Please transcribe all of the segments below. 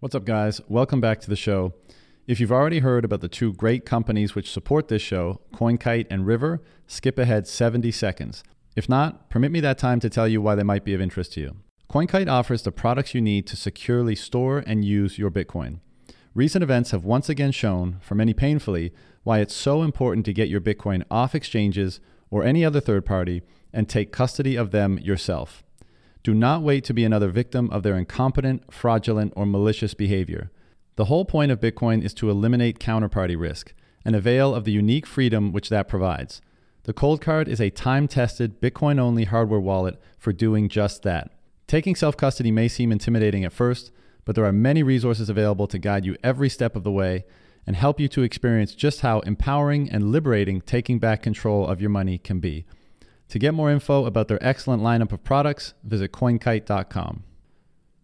What's up, guys? Welcome back to the show. If you've already heard about the two great companies which support this show, CoinKite and River, skip ahead 70 seconds. If not, permit me that time to tell you why they might be of interest to you. CoinKite offers the products you need to securely store and use your Bitcoin. Recent events have once again shown, for many painfully, why it's so important to get your Bitcoin off exchanges or any other third party and take custody of them yourself. Do not wait to be another victim of their incompetent, fraudulent, or malicious behavior. The whole point of Bitcoin is to eliminate counterparty risk and avail of the unique freedom which that provides. The Coldcard is a time tested, Bitcoin only hardware wallet for doing just that. Taking self custody may seem intimidating at first, but there are many resources available to guide you every step of the way and help you to experience just how empowering and liberating taking back control of your money can be. To get more info about their excellent lineup of products, visit coinkite.com.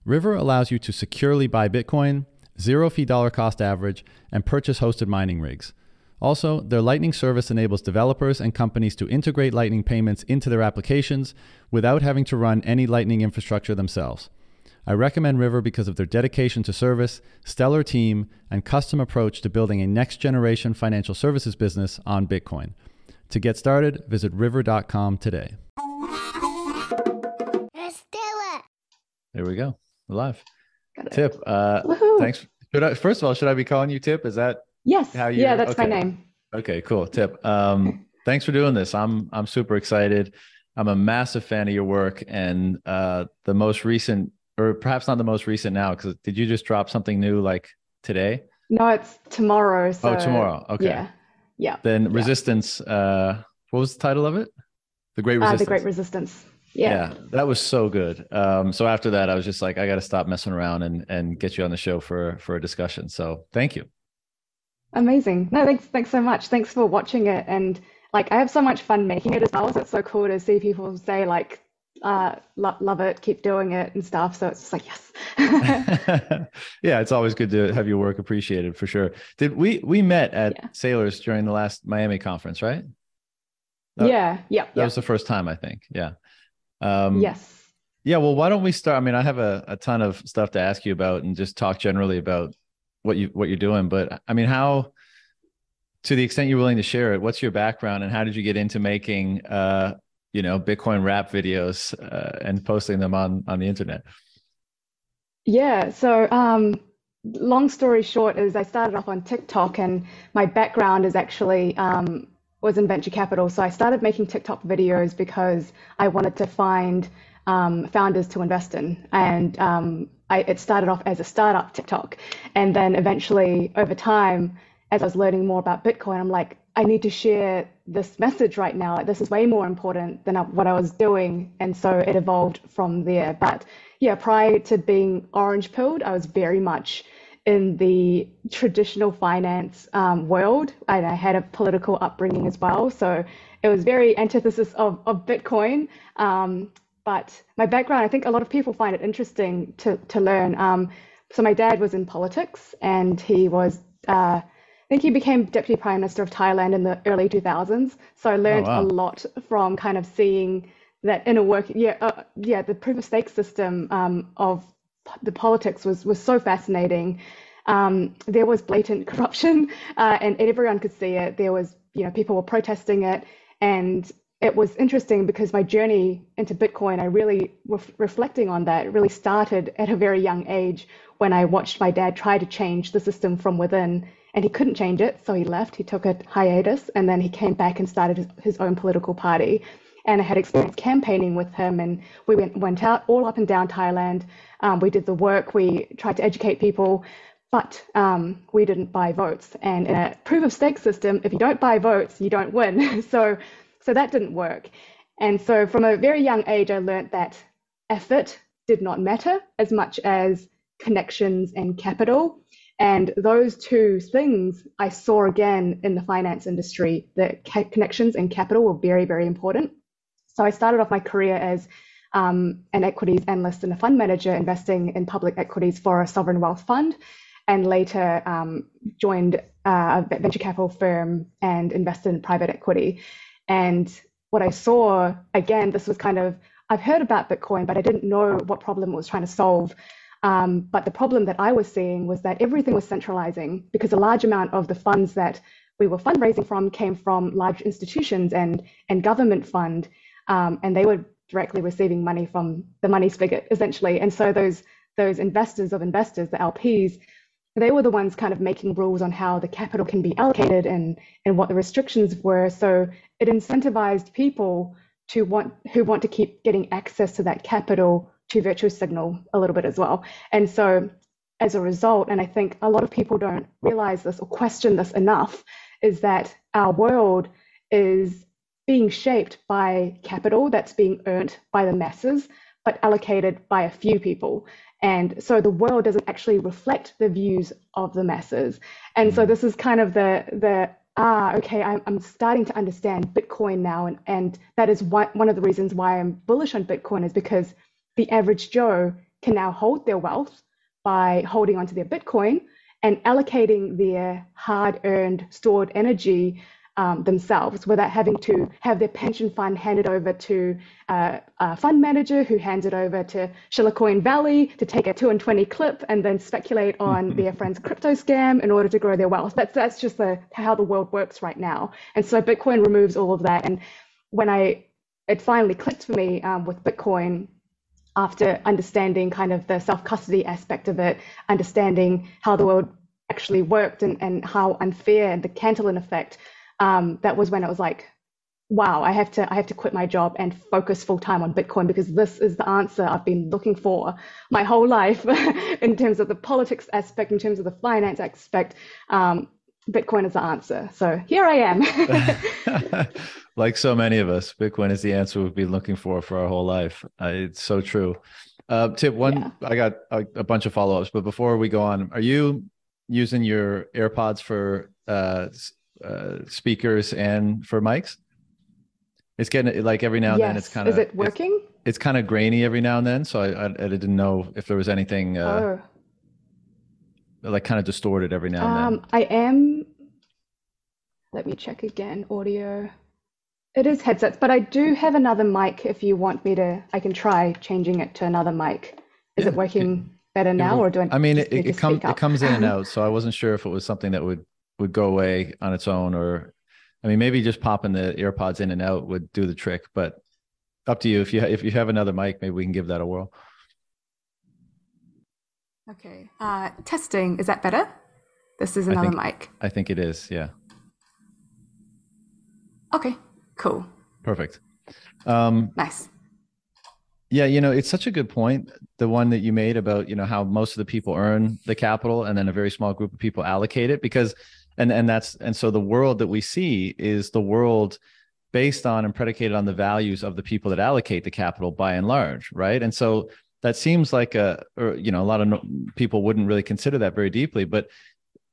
River allows you to securely buy Bitcoin, zero fee dollar cost average, and purchase hosted mining rigs. Also, their Lightning service enables developers and companies to integrate Lightning payments into their applications without having to run any Lightning infrastructure themselves. I recommend River because of their dedication to service, stellar team, and custom approach to building a next generation financial services business on Bitcoin. To get started, visit river.com today. Let's do it. There we go. We're live. Got it. Tip, uh, Woohoo. thanks. Should I, first of all, should I be calling you Tip? Is that Yes. How you- yeah, that's okay. my name. Okay, cool. Tip. Um, thanks for doing this. I'm I'm super excited. I'm a massive fan of your work, and uh, the most recent, or perhaps not the most recent now, because did you just drop something new like today? No, it's tomorrow. So oh, tomorrow. Okay. Yeah. Yeah. Then yeah. Resistance. Uh, what was the title of it? The Great Uh, Resistance. the Great Resistance. Yeah. that was so good. Um, so after that, I was just like, I got to stop messing around and and get you on the show for for a discussion. So thank you. Amazing. No, thanks. Thanks so much. Thanks for watching it. And like, I have so much fun making it as well. So it's so cool to see people say like, uh, lo- love it, keep doing it and stuff. So it's just like, yes. yeah, it's always good to have your work appreciated for sure. Did we we met at Yeah. Sailors during the last Miami conference, right? That- yeah. Yeah. That was the first time, I think. Yeah. Um, Yes. Yeah. Well, why don't we start? I mean, I have a, a ton of stuff to ask you about and just talk generally about what you what you're doing. But I mean, how to the extent you're willing to share it, what's your background and how did you get into making uh, you know, Bitcoin rap videos uh, and posting them on on the internet? Yeah, so um, long story short is I started off on TikTok and my background is actually um, was in venture capital. So I started making TikTok videos because I wanted to find um, founders to invest in. And um, I, it started off as a startup TikTok. And then eventually over time, as I was learning more about Bitcoin, I'm like, I need to share this message right now. This is way more important than what I was doing. And so it evolved from there. But yeah, prior to being orange pilled, I was very much in the traditional finance um, world. And I had a political upbringing as well. So it was very antithesis of, of Bitcoin. Um, but my background, I think a lot of people find it interesting to, to learn. Um, so my dad was in politics and he was, uh, think he became deputy prime minister of Thailand in the early 2000s. So I learned wow. a lot from kind of seeing that inner work. Yeah, uh, yeah, the proof of stake system um, of the politics was was so fascinating. Um, there was blatant corruption, uh, and everyone could see it. There was, you know, people were protesting it, and it was interesting because my journey into Bitcoin, I really ref reflecting on that, really started at a very young age when I watched my dad try to change the system from within, and he couldn't change it, so he left. He took a hiatus, and then he came back and started his, his own political party. And I had experience campaigning with him, and we went went out all up and down Thailand. Um, we did the work. We tried to educate people, but um, we didn't buy votes. And in a proof of stake system, if you don't buy votes, you don't win. so, so that didn't work. And so, from a very young age, I learned that effort did not matter as much as connections and capital. And those two things I saw again in the finance industry. The ca- connections and capital were very, very important. So I started off my career as um, an equities analyst and a fund manager investing in public equities for a sovereign wealth fund, and later um, joined uh, a venture capital firm and invested in private equity. And what I saw, again, this was kind of, I've heard about Bitcoin, but I didn't know what problem it was trying to solve. Um, but the problem that I was seeing was that everything was centralizing because a large amount of the funds that we were fundraising from came from large institutions and and government fund, um, and they were directly receiving money from the money spigot essentially. And so those those investors of investors, the LPs, they were the ones kind of making rules on how the capital can be allocated and and what the restrictions were. So it incentivized people to want who want to keep getting access to that capital to virtue signal a little bit as well. And so as a result, and I think a lot of people don't realize this or question this enough, is that our world is being shaped by capital that's being earned by the masses, but allocated by a few people. And so the world doesn't actually reflect the views of the masses. And so mm. this is kind of the the ah, okay, I'm, I'm starting to understand Bitcoin now. And, and that is why, one of the reasons why I'm bullish on Bitcoin is because the average Joe can now hold their wealth by holding onto their Bitcoin and allocating their hard earned stored energy um, themselves without having to have their pension fund handed over to uh, a fund manager who hands it over to Shillacoin Valley to take a two and 20 clip and then speculate on their friend's crypto scam in order to grow their wealth. That's, that's just the, how the world works right now. And so Bitcoin removes all of that. And when I, it finally clicked for me um, with Bitcoin after understanding kind of the self custody aspect of it, understanding how the world actually worked and, and how unfair and the Cantillon effect, um, that was when it was like, wow, I have to I have to quit my job and focus full time on Bitcoin because this is the answer I've been looking for my whole life in terms of the politics aspect, in terms of the finance aspect. Um, Bitcoin is the answer. So here I am. like so many of us, Bitcoin is the answer we've been looking for for our whole life. Uh, it's so true. Uh, tip one, yeah. I got a, a bunch of follow ups, but before we go on, are you using your AirPods for uh, uh, speakers and for mics? It's getting like every now and yes. then it's kind of. Is it working? It's, it's, kind of grainy every now and then, so I, I, I didn't know if there was anything. Uh, oh. Like kind of distorted every now and um, then. I am. Let me check again. Audio. It is headsets, but I do have another mic if you want me to. I can try changing it to another mic. Is yeah, it working it, better now, or do I? I mean, it, it, com- it comes in and out, so I wasn't sure if it was something that would would go away on its own, or I mean, maybe just popping the AirPods in and out would do the trick. But up to you. If you if you have another mic, maybe we can give that a whirl. Okay. Uh, testing. Is that better? This is another I think, mic. I think it is. Yeah. Okay. Cool. Perfect. Um, nice. Yeah, you know, it's such a good point. The one that you made about, you know, how most of the people earn the capital and then a very small group of people allocate it because and and that's and so the world that we see is the world based on and predicated on the values of the people that allocate the capital by and large, right? And so that seems like a or you know, a lot of people wouldn't really consider that very deeply, but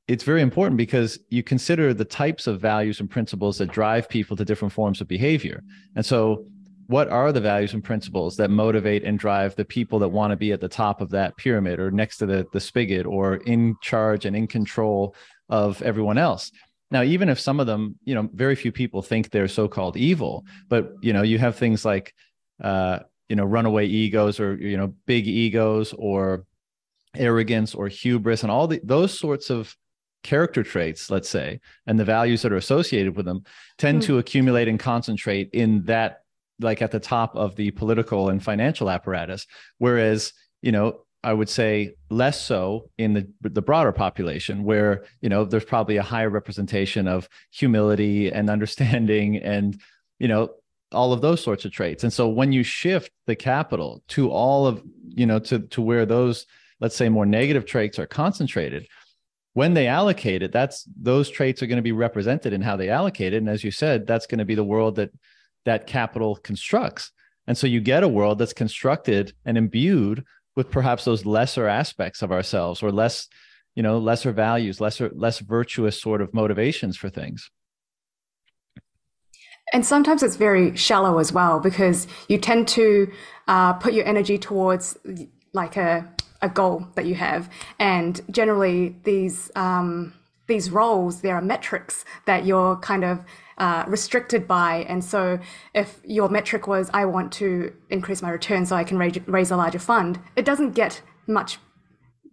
it's very important because you consider the types of values and principles that drive people to different forms of behavior. And so, what are the values and principles that motivate and drive the people that want to be at the top of that pyramid or next to the, the spigot or in charge and in control of everyone else? Now, even if some of them, you know, very few people think they're so called evil, but, you know, you have things like, uh, you know, runaway egos or, you know, big egos or arrogance or hubris and all the, those sorts of character traits, let's say, and the values that are associated with them tend mm. to accumulate and concentrate in that, like at the top of the political and financial apparatus. Whereas, you know, I would say less so in the the broader population, where you know there's probably a higher representation of humility and understanding, and you know all of those sorts of traits. And so when you shift the capital to all of you know to to where those let's say more negative traits are concentrated, when they allocate it, that's those traits are going to be represented in how they allocate it. And as you said, that's going to be the world that that capital constructs. And so you get a world that's constructed and imbued with perhaps those lesser aspects of ourselves or less, you know, lesser values, lesser, less virtuous sort of motivations for things. And sometimes it's very shallow as well because you tend to uh, put your energy towards like a a goal that you have. And generally, these um, these roles, there are metrics that you're kind of uh, restricted by. And so, if your metric was, I want to increase my return so I can raise, raise a larger fund, it doesn't get much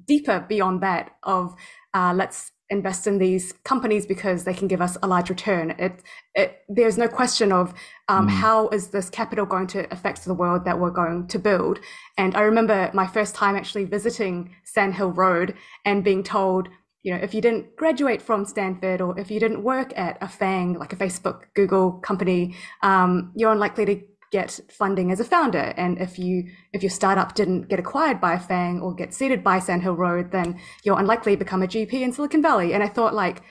deeper beyond that of uh, let's invest in these companies because they can give us a large return. It, it there's no question of um, mm. how is this capital going to affect the world that we're going to build. And I remember my first time actually visiting Sand Hill Road and being told, you know, if you didn't graduate from Stanford or if you didn't work at a FANG like a Facebook, Google company, um, you're unlikely to get funding as a founder. And if you if your startup didn't get acquired by a FANG or get seeded by Sand Hill Road, then you're unlikely to become a GP in Silicon Valley. And I thought like,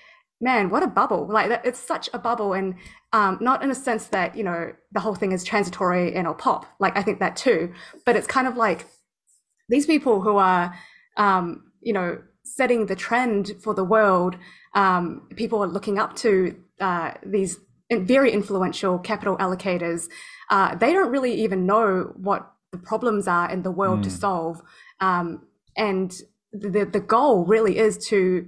man, what a bubble! Like that, it's such a bubble, and um, not in a sense that you know the whole thing is transitory and it'll pop. Like I think that too, but it's kind of like these people who are, um, you know, setting the trend for the world. Um, people are looking up to uh, these very influential capital allocators uh, they don't really even know what the problems are in the world mm. to hmm. solve. Um, and the, the goal really is to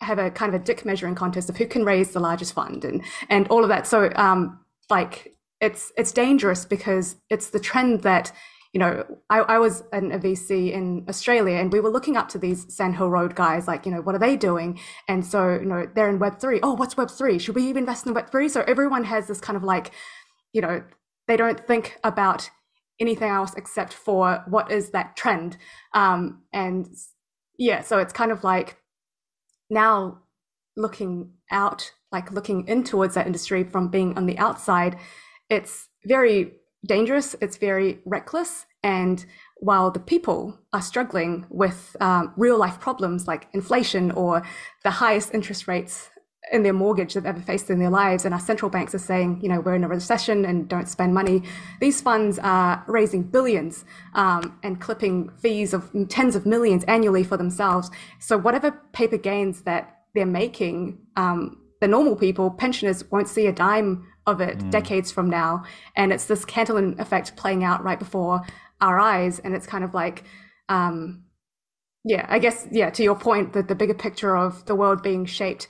have a kind of a dick measuring contest of who can raise the largest fund and, and all of that. So, um, like, it's, it's dangerous because it's the trend that you know, I, I was in a VC in Australia and we were looking up to these Sand Hill Road guys, like, you know, what are they doing? And so, you know, they're in Web3. Oh, what's Web3? Should we even invest in Web3? So everyone has this kind of like, you know, they don't think about anything else except for what is that trend. Um, and yeah, so it's kind of like now looking out, like looking in towards that industry from being on the outside, it's very dangerous, it's very reckless. And while the people are struggling with um, real life problems like inflation or the highest interest rates in their mortgage they've ever faced in their lives. And our central banks are saying, you know, we're in a recession and don't spend money. These funds are raising billions um, and clipping fees of tens of millions annually for themselves. So whatever paper gains that they're making, um, the normal people, pensioners, won't see a dime of it mm. decades from now. And it's this Cantillon effect playing out right before our eyes. And it's kind of like, um, yeah, I guess, yeah, to your point, that the bigger picture of the world being shaped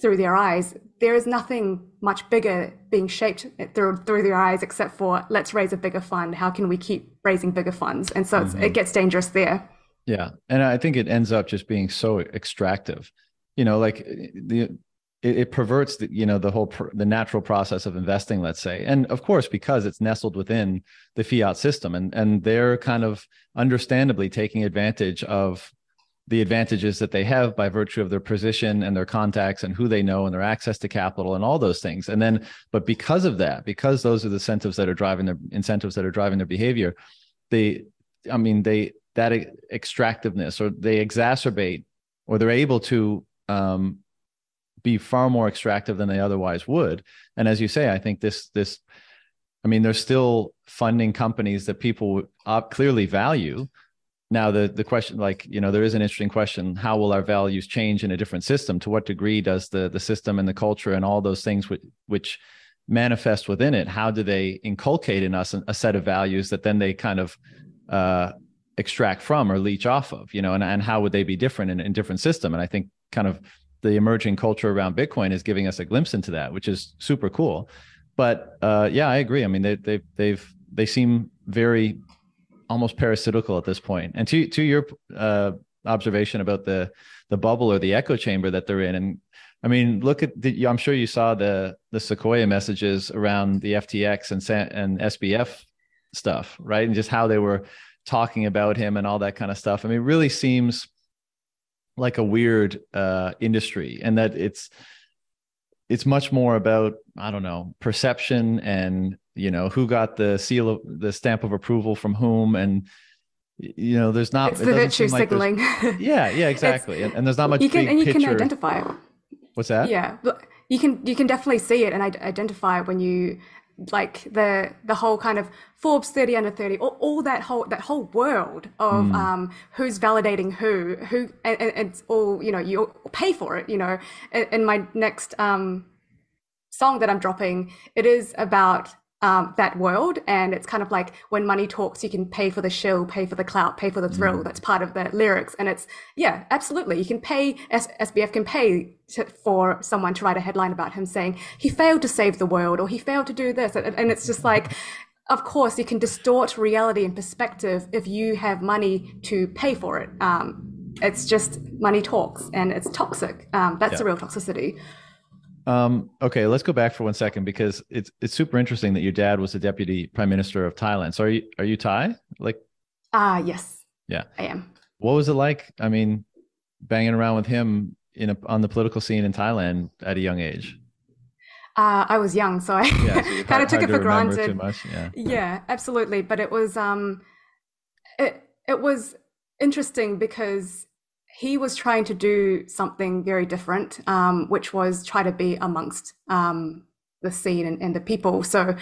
through their eyes, there is nothing much bigger being shaped through through their eyes except for let's raise a bigger fund. How can we keep raising bigger funds? And so mm-hmm. it gets dangerous there. Yeah, and I think it ends up just being so extractive. You know, like the it, it perverts the you know the whole pr- the natural process of investing. Let's say, and of course because it's nestled within the fiat system, and and they're kind of understandably taking advantage of the advantages that they have by virtue of their position and their contacts and who they know and their access to capital and all those things. And then but because of that because those are the incentives that are driving their incentives that are driving their behavior they i mean they that extractiveness or they exacerbate or they're able to um, be far more extractive than they otherwise would. And as you say i think this this i mean there's still funding companies that people clearly value now the the question like you know there is an interesting question how will our values change in a different system? To what degree does the the system and the culture and all those things which, which manifest within it how do they inculcate in us a set of values that then they kind of uh, extract from or leech off of you know and, and how would they be different in a different system? And i think kind of the emerging culture around bitcoin is giving us a glimpse into that which is super cool. But uh, yeah i agree. I mean they, they they've they seem very almost parasitical at this point. And to to your uh, observation about the the bubble or the echo chamber that they're in, and I mean, look at the, I'm sure you saw the the Sequoia messages around the FTX and and SBF stuff, right? And just how they were talking about him and all that kind of stuff. I mean, it really seems like a weird uh, industry, and that it's it's much more about I don't know perception and you know who got the seal of the stamp of approval from whom? And you know there's not it's it the virtue signaling. Yeah yeah exactly. And, and, there's not much you can and you picture. can identify it. What's that? Yeah you can you can definitely see it and identify when you like the the whole kind of Forbes 30 under 30 all, all that whole that whole world of mm. um who's validating who who and, and, it's all you know you pay for it you know. In, in my next um song that I'm dropping it is about um, that world. And it's kind of like when money talks, you can pay for the show, pay for the clout, pay for the thrill. Mm. That's part of the lyrics. And it's, yeah, absolutely. You can pay, S- SBF can pay to, for someone to write a headline about him saying he failed to save the world or he failed to do this. And, and it's just like, of course, you can distort reality and perspective if you have money to pay for it. Um, it's just money talks and it's toxic. Um, that's yeah. the real toxicity. Um, okay, let's go back for one second because it's it's super interesting that your dad was the deputy prime minister of Thailand. So are you are you Thai? Like, ah, uh, yes. Yeah, I am. What was it like? I mean, banging around with him in a, on the political scene in Thailand at a young age. Uh, I was young, so I yeah, so kind of took it for granted. Yeah. yeah, absolutely. But it was um, it it was interesting because he was trying to do something very different, um, which was try to be amongst um, the scene and, and, the people. So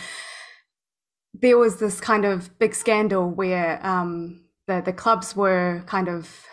there was this kind of big scandal where um, the the clubs were kind of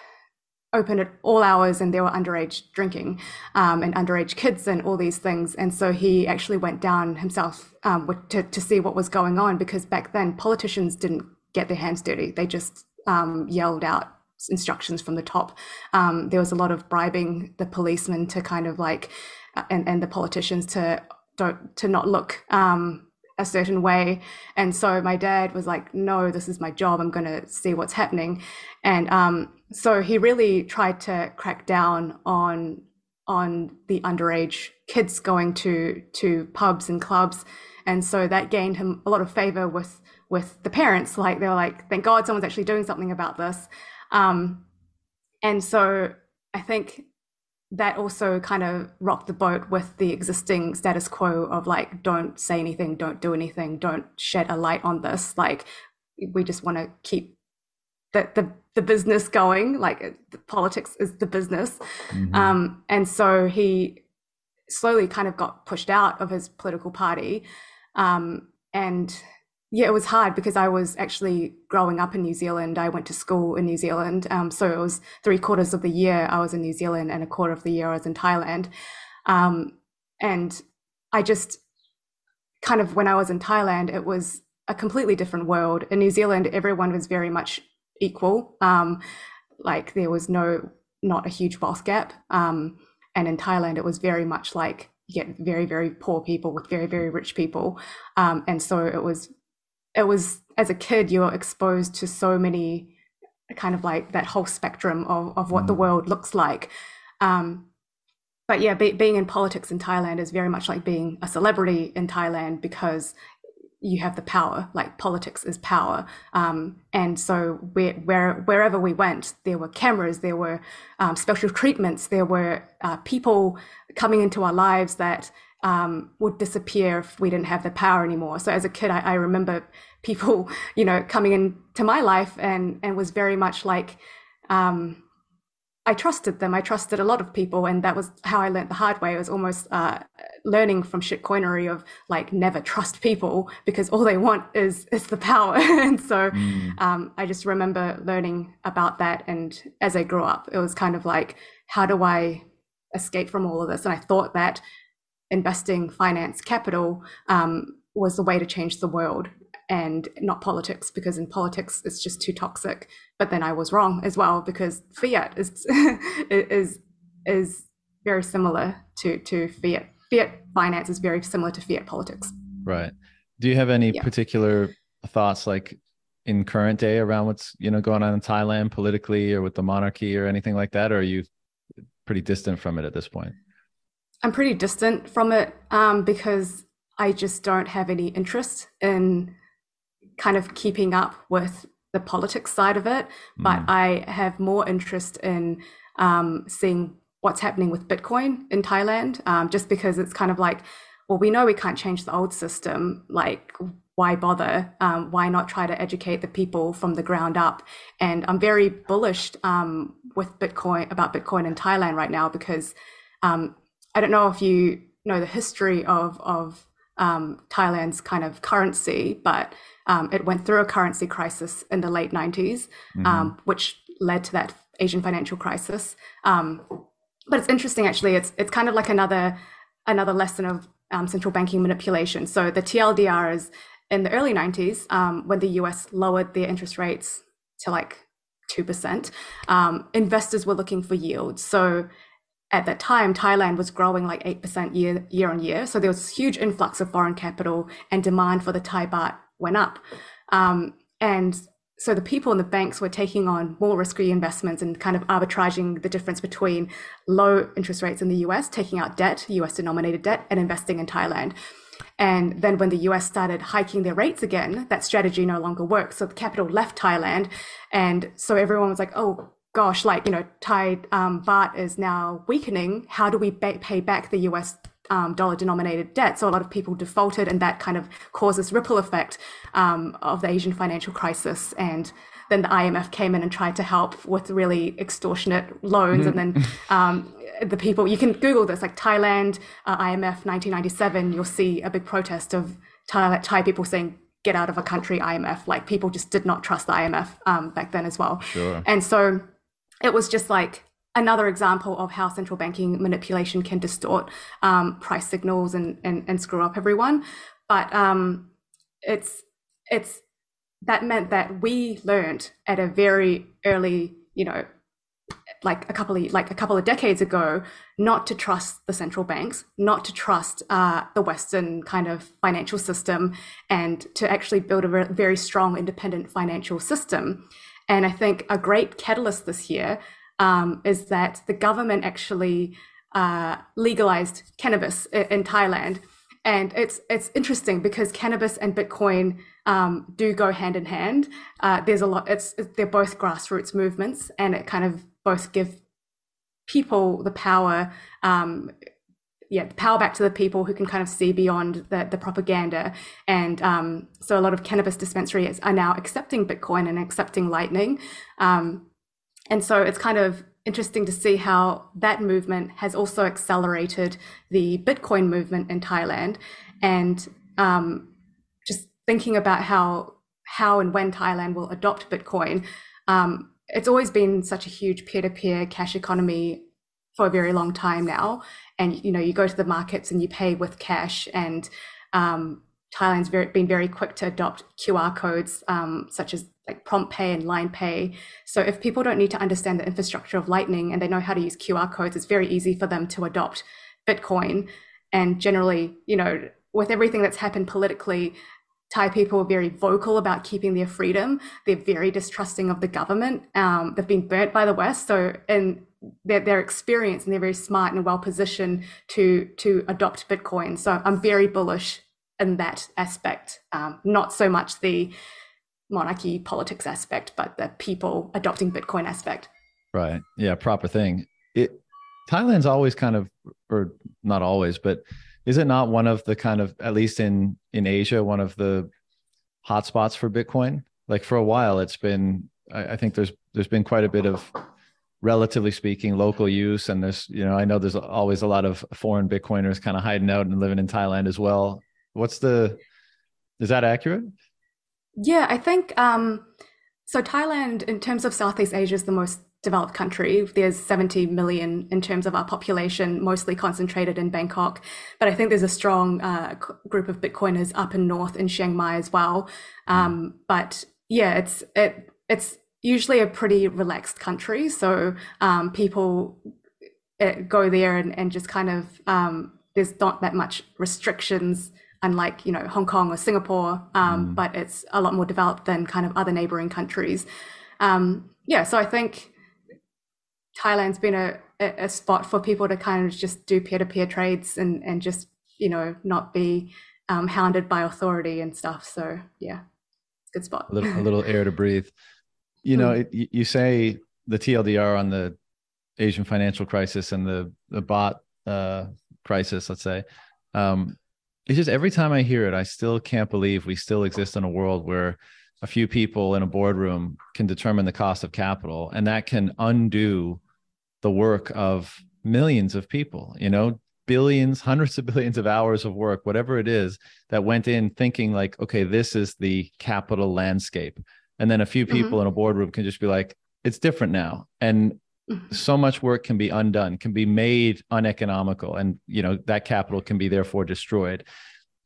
open at all hours and there were underage drinking um, and underage kids and all these things. And so he actually went down himself um, to, to see what was going on because back then politicians didn't get their hands dirty. They just um, yelled out instructions from the top. Um, there was a lot of bribing the policemen to kind of like, uh, and, and the politicians to don't to not look um, a certain way. And so my dad was like, "No, this is my job. I'm going to see what's happening." And um, so he really tried to crack down on on the underage kids going to to pubs and clubs, and so that gained him a lot of favor with with the parents. Like they were like, "Thank God someone's actually doing something about this." Um, and so I think that also kind of rocked the boat with the existing status quo of like, don't say anything, don't do anything, don't shed a light on this. Like, we just want to keep the, the, the business going. Like, the politics is the business. Mm-hmm. Um, and so he slowly kind of got pushed out of his political party. Um, and yeah, it was hard because I was actually growing up in New Zealand. I went to school in New Zealand. Um, so it was three quarters of the year I was in New Zealand and a quarter of the year I was in Thailand. Um, and I just kind of, when I was in Thailand, it was a completely different world. In New Zealand, everyone was very much equal. Um, like there was no, not a huge wealth gap. Um, and in Thailand, it was very much like you get very, very poor people with very, very rich people. Um, and so it was it was as a kid you're exposed to so many kind of like that whole spectrum of, of what mm. the world looks like um, but yeah be, being in politics in thailand is very much like being a celebrity in thailand because you have the power like politics is power um, and so where, where, wherever we went there were cameras there were um, special treatments there were uh, people coming into our lives that um, would disappear if we didn't have the power anymore. So as a kid, I, I remember people, you know, coming into my life and and was very much like um, I trusted them. I trusted a lot of people, and that was how I learned the hard way. It was almost uh, learning from shitcoinery of like never trust people because all they want is is the power. and so mm. um, I just remember learning about that. And as I grew up, it was kind of like, how do I escape from all of this? And I thought that investing finance capital um, was the way to change the world and not politics because in politics it's just too toxic. But then i was wrong as well because fiat is is is very similar to to fiat. Fiat finance is very similar to fiat politics. Right. Do you have any yeah. particular thoughts like in current day around what's you know going on in thailand politically or with the monarchy or anything like that or are you pretty distant from it at this point I'm pretty distant from it um, because I just don't have any interest in kind of keeping up with the politics side of it. Mm. But I have more interest in um, seeing what's happening with Bitcoin in Thailand, um, just because it's kind of like, well, we know we can't change the old system. Like, why bother? Um, why not try to educate the people from the ground up? And I'm very bullish um, with Bitcoin about Bitcoin in Thailand right now because um, I don't know if you know the history of of um, Thailand's kind of currency, but um, it went through a currency crisis in the late 90s, mm-hmm. um, which led to that Asian financial crisis. Um, but it's interesting, actually. It's it's kind of like another another lesson of um, central banking manipulation. So the TLDR is in the early 90s um, when the US lowered their interest rates to like two percent. investors were looking for yield, so at that time, Thailand was growing like 8% year, year on year. So there was huge influx of foreign capital and demand for the Thai baht went up. Um, and so the people in the banks were taking on more risky investments and kind of arbitraging the difference between low interest rates in the US, taking out debt, US denominated debt, and investing in Thailand. And then when the US started hiking their rates again, that strategy no longer worked. So the capital left Thailand. And so everyone was like, oh, gosh, like, you know, Thai um, baht is now weakening. How do we ba- pay back the US um, dollar denominated debt? So a lot of people defaulted, and that kind of causes ripple effect um, of the Asian financial crisis. And then the IMF came in and tried to help with really extortionate loans. Mm. And then um, the people, you can Google this, like Thailand, uh, IMF 1997, you'll see a big protest of Thai, Thai people saying, get out of a country, IMF. Like people just did not trust the IMF um, back then as well. Sure. And so it was just like another example of how central banking manipulation can distort um, price signals and, and, and screw up everyone. But um, it's it's that meant that we learned at a very early, you know, like a couple of like a couple of decades ago, not to trust the central banks, not to trust uh, the Western kind of financial system, and to actually build a very strong independent financial system. And I think a great catalyst this year um, is that the government actually uh, legalized cannabis in Thailand. And it's it's interesting because cannabis and Bitcoin um, do go hand in hand. Uh, there's a lot. It's they're both grassroots movements, and it kind of both give people the power. Um, yeah, the power back to the people who can kind of see beyond the, the propaganda. And um, so a lot of cannabis dispensaries are now accepting Bitcoin and accepting Lightning. Um, and so it's kind of interesting to see how that movement has also accelerated the Bitcoin movement in Thailand. And um, just thinking about how how and when Thailand will adopt Bitcoin, um, it's always been such a huge peer-to-peer cash economy for a very long time now. And you know, you go to the markets and you pay with cash, and um, Thailand's very, been very quick to adopt QR codes, um, such as like PromptPay and LINE Pay. So if people don't need to understand the infrastructure of Lightning and they know how to use QR codes, it's very easy for them to adopt Bitcoin. And generally, you know, with everything that's happened politically, Thai people are very vocal about keeping their freedom. They're very distrusting of the government. Um, they've been burnt by the West. So, and they're, they're experienced and they're very smart and well positioned to to adopt Bitcoin. So, I'm very bullish in that aspect. Um, not so much the monarchy politics aspect, but the people adopting Bitcoin aspect. Right. Yeah. Proper thing. It Thailand's always kind of, or not always, but is it not one of the kind of at least in in Asia one of the hotspots for Bitcoin? Like for a while, it's been. I, I think there's there's been quite a bit of relatively speaking local use and there's you know i know there's always a lot of foreign bitcoiners kind of hiding out and living in thailand as well what's the is that accurate yeah, I think um, so. Thailand, in terms of Southeast Asia, is the most developed country. There's 70 million in terms of our population, mostly concentrated in Bangkok. But I think there's a strong uh, group of Bitcoiners up in north in Chiang Mai as well. Um, but yeah, it's it it's usually a pretty relaxed country, so um, people uh, go there and, and just kind of um, there's not that much restrictions unlike you know Hong Kong or Singapore, um, mm. but it's a lot more developed than kind of other neighboring countries. Um, yeah, so I think Thailand's been a, a spot for people to kind of just do peer to peer trades and and just you know not be um, hounded by authority and stuff. So yeah, good spot. A little, a little air to breathe. You know, mm. it, you say the TLDR on the Asian financial crisis and the the baht uh, crisis, let's say. Um, it's just every time I hear it, I still can't believe we still exist in a world where a few people in a boardroom can determine the cost of capital and that can undo the work of millions of people, you know, billions, hundreds of billions of hours of work, whatever it is that went in thinking like, okay, this is the capital landscape. And then a few people mm-hmm. in a boardroom can just be like, it's different now. And Mm-hmm. so much work can be undone can be made uneconomical and you know that capital can be therefore destroyed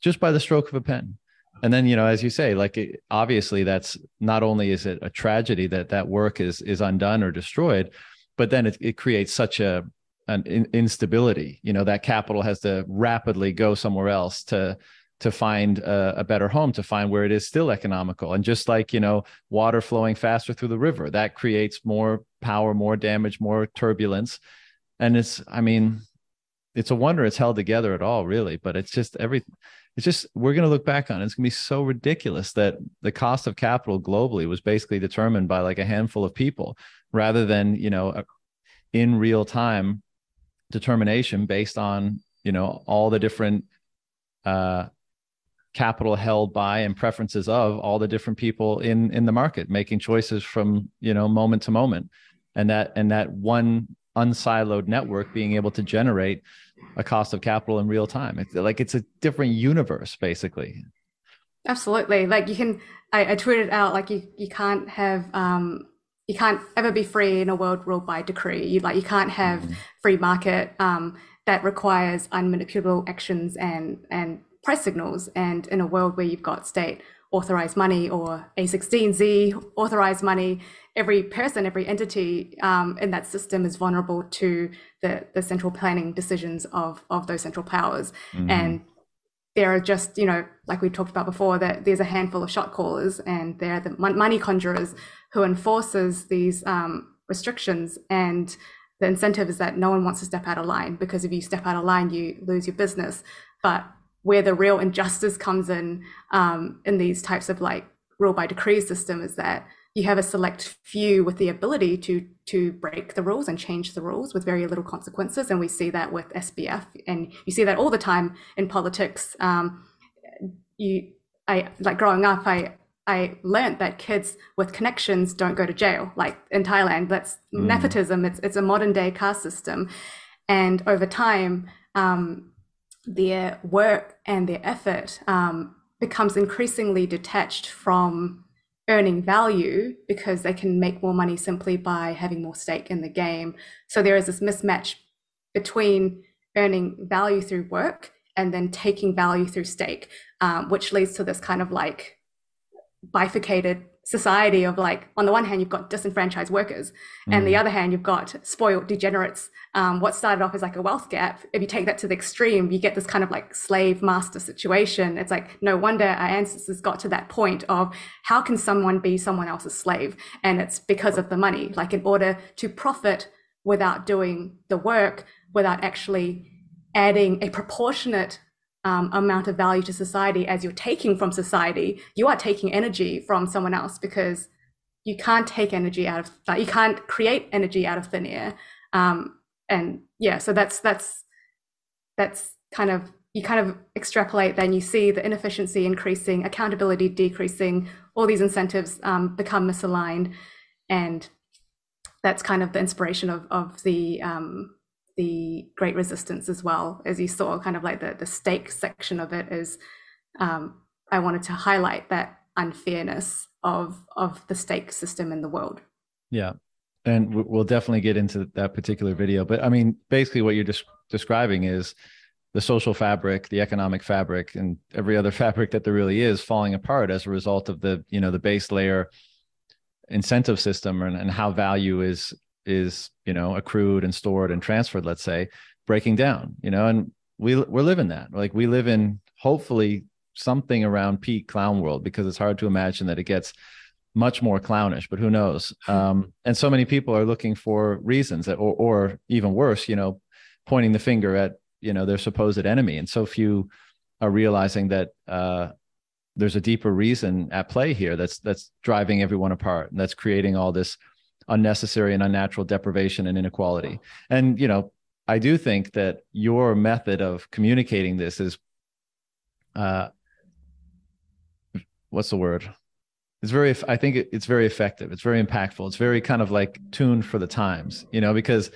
just by the stroke of a pen and then you know as you say like it, obviously that's not only is it a tragedy that that work is is undone or destroyed but then it, it creates such a an in, instability you know that capital has to rapidly go somewhere else to to find a, a, better home to find where it is still economical. And just like you know water flowing faster through the river that creates more power more damage more turbulence. And it's i mean it's a wonder it's held together at all really. But it's just every it's just we're going to look back on it. it's going to be so ridiculous that the cost of capital globally was basically determined by like a handful of people rather than you know in real time determination based on you know all the different uh, capital held by and preferences of all the different people in in the market making choices from you know moment to moment. And that and that one unsiloed network being able to generate a cost of capital in real time. It's like it's a different universe basically. Absolutely. Like you can i, I tweeted out like you you can't have um you can't ever be free in a world ruled by decree. You like you can't have mm-hmm. free market um that requires unmanipulable actions and and price signals. And in a world where you've got state authorized money or A16Z authorized money, every person, every entity um, in that system is vulnerable to the, the central planning decisions of, of those central powers. Mm-hmm. And there are just, you know, like we talked about before, that there's a handful of shot callers and they're the money conjurers who enforces these um, restrictions. And the incentive is that no one wants to step out of line because if you step out of line, you lose your business. But where the real injustice comes in um, in these types of like rule by decree system is that you have a select few with the ability to to break the rules and change the rules with very little consequences and we see that with SBF and you see that all the time in politics. Um, you I like growing up I I learned that kids with connections don't go to jail like in Thailand. That's mm. nepotism. It's it's a modern day caste system. And over time um, their work and their effort um, becomes increasingly detached from earning value because they can make more money simply by having more stake in the game. So there is this mismatch between earning value through work and then taking value through stake, um, which leads to this kind of like bifurcated society of like on the one hand you've got disenfranchised workers mm. and the mm. other hand you've got spoiled degenerates um, what started off as like a wealth gap if you take that to the extreme you get this kind of like slave master situation it's like no wonder our ancestors got to that point of how can someone be someone else's slave and it's because of the money like in order to profit without doing the work without actually adding a proportionate um, amount of value to society as you're taking from society, you are taking energy from someone else because you can't take energy out of like you can't create energy out of thin air. Um, and yeah, so that's that's that's kind of you kind of extrapolate then you see the inefficiency increasing accountability decreasing all these incentives um, become misaligned and that's kind of the inspiration of, of the um, the Great Resistance as well, as you saw, kind of like the the stake section of it is. Um, I wanted to highlight that unfairness of of the stake system in the world. Yeah, and we'll definitely get into that particular video. But I mean, basically, what you're just describing is the social fabric, the economic fabric, and every other fabric that there really is falling apart as a result of the you know the base layer incentive system and, and how value is is you know accrued and stored and transferred let's say breaking down you know and we we're living that. Like we live in hopefully something around peak clown world because it's hard to imagine that it gets much more clownish but who knows? Um, and so many people are looking for reasons that or, or even worse you know pointing the finger at you know their supposed enemy. And so few are realizing that uh, there's a deeper reason at play here that's that's driving everyone apart and that's creating all this unnecessary and unnatural deprivation and inequality. And, you know, I do think that your method of communicating this is, uh, what's the word? It's very, I think it's very effective. It's very impactful. It's very kind of like tuned for the times, you know, because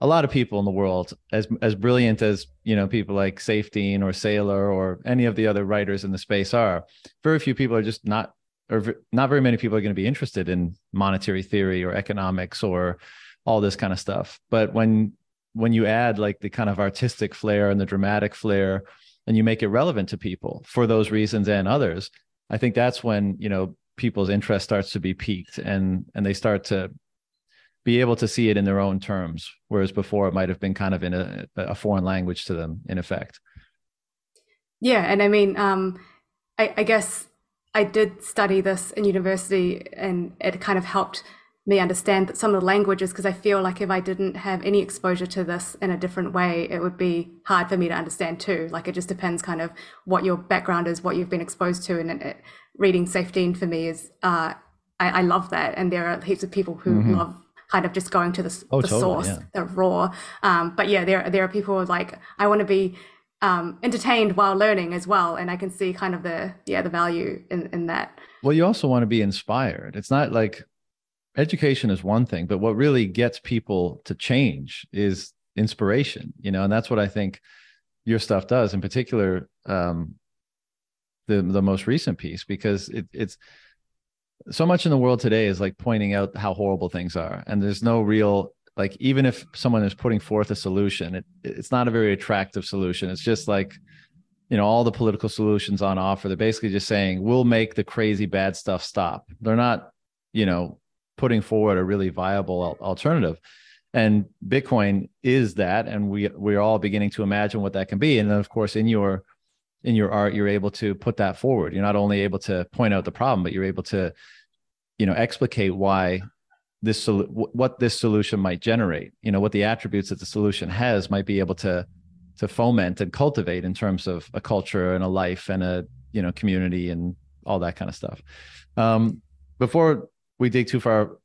a lot of people in the world, as as brilliant as you know, people like Saifedean or Saylor or any of the other writers in the space are, very few people are just not or not very many people are going to be interested in monetary theory or economics or all this kind of stuff. But when when you add like the kind of artistic flair and the dramatic flair and you make it relevant to people for those reasons and others i think that's when you know people's interest starts to be piqued and and they start to be able to see it in their own terms whereas before it might have been kind of in a, a foreign language to them in effect. Yeah, and I mean, um, I, I guess I did study this in university, and it kind of helped me understand some of the languages because I feel like if I didn't have any exposure to this in a different way, it would be hard for me to understand too. Like it just depends kind of what your background is, what you've been exposed to, and it, reading safety for me is uh, I, I, love that, and there are heaps of people who mm-hmm. love kind of just going to the, oh, the totally, source, yeah. the raw. Um, but yeah, there there are people like I want to be um, entertained while learning as well, and I can see kind of the yeah the value in in that. Well, you also want to be inspired. It's not like education is one thing, but what really gets people to change is inspiration, you know, and that's what I think your stuff does, in particular, um, the the most recent piece, because it, it's so much in the world today is like pointing out how horrible things are, and there's no real like even if someone is putting forth a solution, it it's not a very attractive solution. It's just like you know all the political solutions on offer they're basically just saying we'll make the crazy bad stuff stop. They're not you know putting forward a really viable alternative. And bitcoin is that and we we're all beginning to imagine what that can be. And then of course in your in your art you're able to put that forward. You're not only able to point out the problem but you're able to you know explicate why this what this solution might generate. You know what the attributes that the solution has might be able to to foment and cultivate in terms of a culture and a life and a you know community and all that kind of stuff. Um, before we dig too far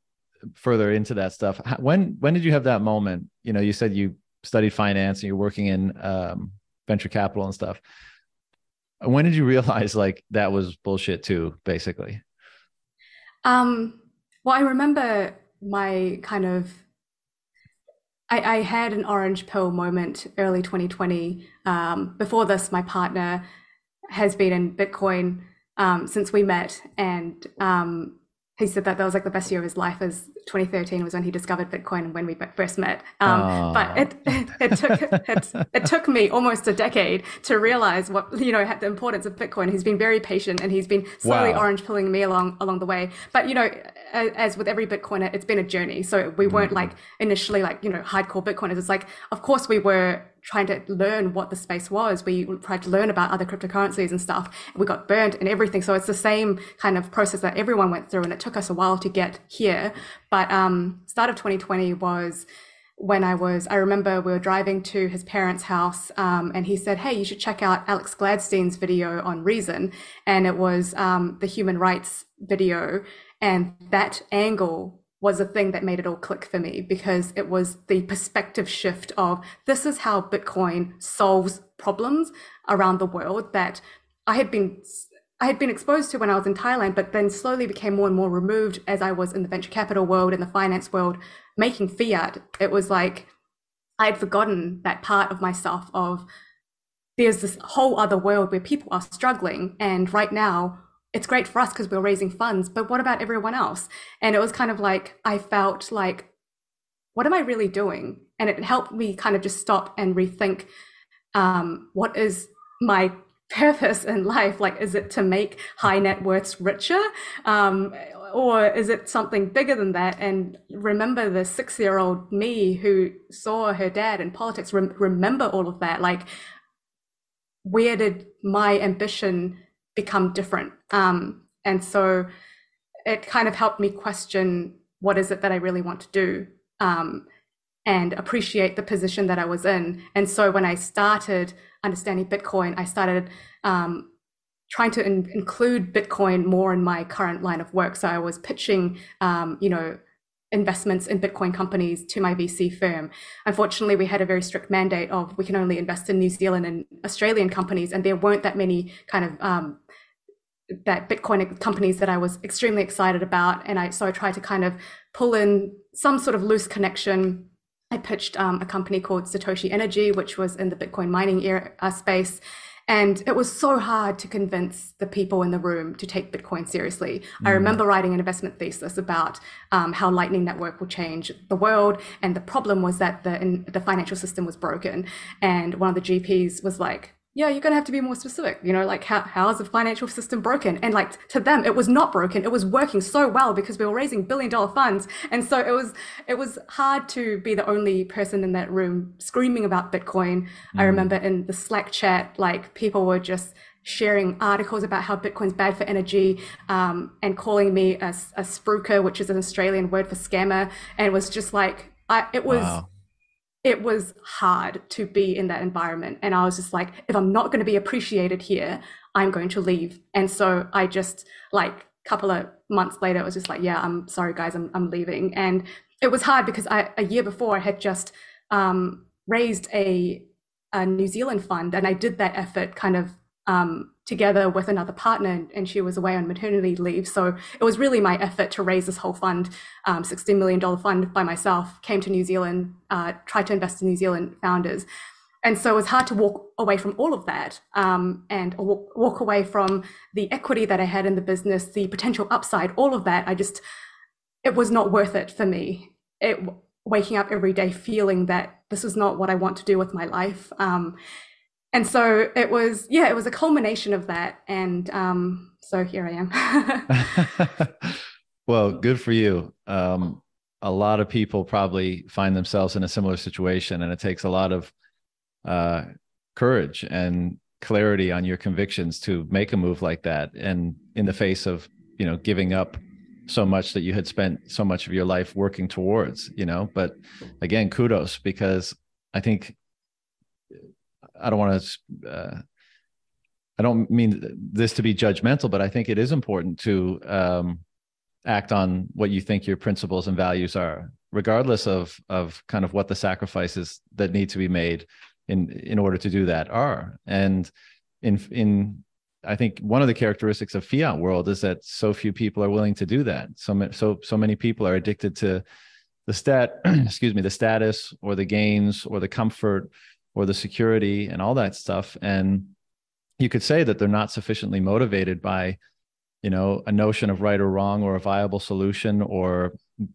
further into that stuff when when did you have that moment? You know you said you studied finance and you're working in um, venture capital and stuff. When did you realize like that was bullshit too basically? Um well i remember my kind of I, I had an orange pill moment early 2020 um, before this my partner has been in bitcoin um, since we met and um, he said that that was like the best year of his life as 2013 was when he discovered Bitcoin when we first met. Um, oh. But it, it, it took it, it, took me almost a decade to realize what you know the importance of Bitcoin. He's been very patient and he's been slowly wow. orange pilling me along along the way. But you know, as, as with every Bitcoiner, it's been a journey. So we weren't mm-hmm. like initially like you know hardcore Bitcoiners. It's like of course we were trying to learn what the space was. We tried to learn about other cryptocurrencies and stuff. We got burnt and everything. So it's the same kind of process that everyone went through, and it took us a while to get here. But um, start of 2020 was when I was, I remember we were driving to his parents' house um, and he said, Hey, you should check out Alex Gladstein's video on Reason. And it was um, the human rights video. And that angle was a thing that made it all click for me because it was the perspective shift of this is how Bitcoin solves problems around the world that I had been I had been exposed to when I was in Thailand, but then slowly became more and more removed as I was in the venture capital world, and the finance world, making fiat. It was like I had forgotten that part of myself of there's this whole other world where people are struggling. And right now, it's great for us because we're raising funds, but what about everyone else? And it was kind of like, I felt like, what am I really doing? And it helped me kind of just stop and rethink um, what is my purpose in life? Like, is it to make high net worths richer? Um, or is it something bigger than that? And remember the six year old me who saw her dad in politics, rem- remember all of that. Like, where did my ambition become different. Um, and so it kind of helped me question what is it that I really want to do um, and appreciate the position that I was in. And so when I started understanding Bitcoin, I started um, trying to in- include Bitcoin more in my current line of work. So I was pitching, um, you know, investments in Bitcoin companies to my VC firm. Unfortunately, we had a very strict mandate of we can only invest in New Zealand and Australian companies, and there weren't that many kind of um, that Bitcoin companies that I was extremely excited about. And I so I tried to kind of pull in some sort of loose connection. I pitched um, a company called Satoshi Energy, which was in the Bitcoin mining era, uh, space. And it was so hard to convince the people in the room to take Bitcoin seriously. Mm. I remember writing an investment thesis about um, how Lightning Network will change the world. And the problem was that the, in, the financial system was broken. And one of the GPs was like, yeah, you're going to have to be more specific. You know, like how, how is the financial system broken? And like to them, it was not broken. It was working so well because we were raising billion dollar funds. And so it was, it was hard to be the only person in that room screaming about Bitcoin. Mm. I remember in the Slack chat, like people were just sharing articles about how Bitcoin's bad for energy um, and calling me a, a spruiker, which is an Australian word for scammer. And it was just like, I, it was, wow it was hard to be in that environment. And I was just like, if I'm not going to be appreciated here, I'm going to leave. And so I just like a couple of months later, it was just like, yeah, I'm sorry, guys, I'm, I'm leaving. And it was hard because I, a year before I had just um, raised a, a New Zealand fund and I did that effort kind of um, together with another partner, and she was away on maternity leave. So it was really my effort to raise this whole fund, um, $16 million fund by myself, came to New Zealand, uh, tried to invest in New Zealand founders. And so it was hard to walk away from all of that um, and walk, walk away from the equity that I had in the business, the potential upside, all of that. I just, it was not worth it for me. It, waking up every day feeling that this is not what I want to do with my life. Um, and so it was yeah it was a culmination of that. And um, so here i am. Well good for you. Um, a lot of people probably find themselves in a similar situation and it takes a lot of uh, courage and clarity on your convictions to make a move like that. And in the face of you know giving up so much that you had spent so much of your life working towards you know but again kudos because i think I don't want to. Uh, I don't mean this to be judgmental, but I think it is important to um, act on what you think your principles and values are, regardless of of kind of what the sacrifices that need to be made in in order to do that are. And in in I think one of the characteristics of fiat world is that so few people are willing to do that. So so so many people are addicted to the stat, excuse me, the status or the gains or the comfort or the security and all that stuff. And you could say that they're not sufficiently motivated by you know a notion of right or wrong or a viable solution or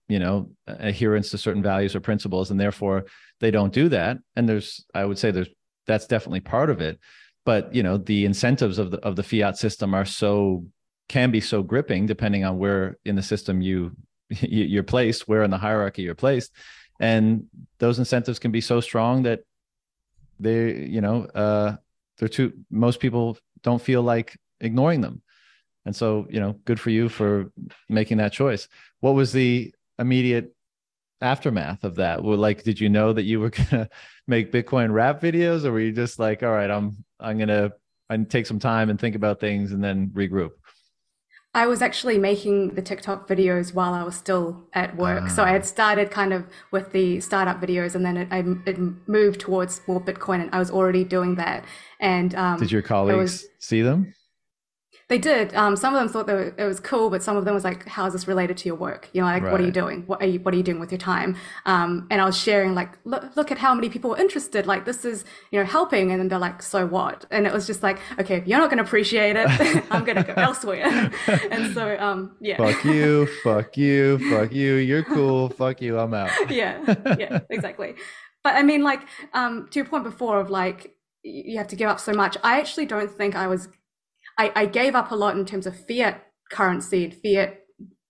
you know adherence to certain values or principles and therefore they don't do that. And there's i would say there's that's definitely part of it. But you know the incentives of the of the fiat system are so can be so gripping depending on where in the system you you're placed where in the hierarchy you're placed. And those incentives can be so strong that they you know uh they're too most people don't feel like ignoring them. And so you know good for you for making that choice. What was the immediate aftermath of that? Well like did you know that you were gonna make bitcoin rap videos or were you just like all right i'm i'm gonna i take some time and think about things and then regroup I was actually making the TikTok videos while I was still at work. So I had ah. started kind of with the startup videos and then it, I, it moved towards more Bitcoin and I was already doing that. And um, did your colleagues was, see them? They did. Um, some of them thought that it was cool, but some of them was like, "How is this related to your work? You know, like, right. what are you doing? What are you What are you doing with your time?" Um, and I was sharing like, look, look at how many people are interested. Like, this is you know helping, and then they're like, "So what?" And it was just like, okay, if you're not going to appreciate it, I'm going to go elsewhere. and so, um, yeah. Fuck you, fuck you, fuck you. You're cool. fuck you. I'm out. yeah, yeah, exactly. But I mean, like, um, to your point before of like, you have to give up so much. I actually don't think I was I, I gave up a lot in terms of fiat currency, fiat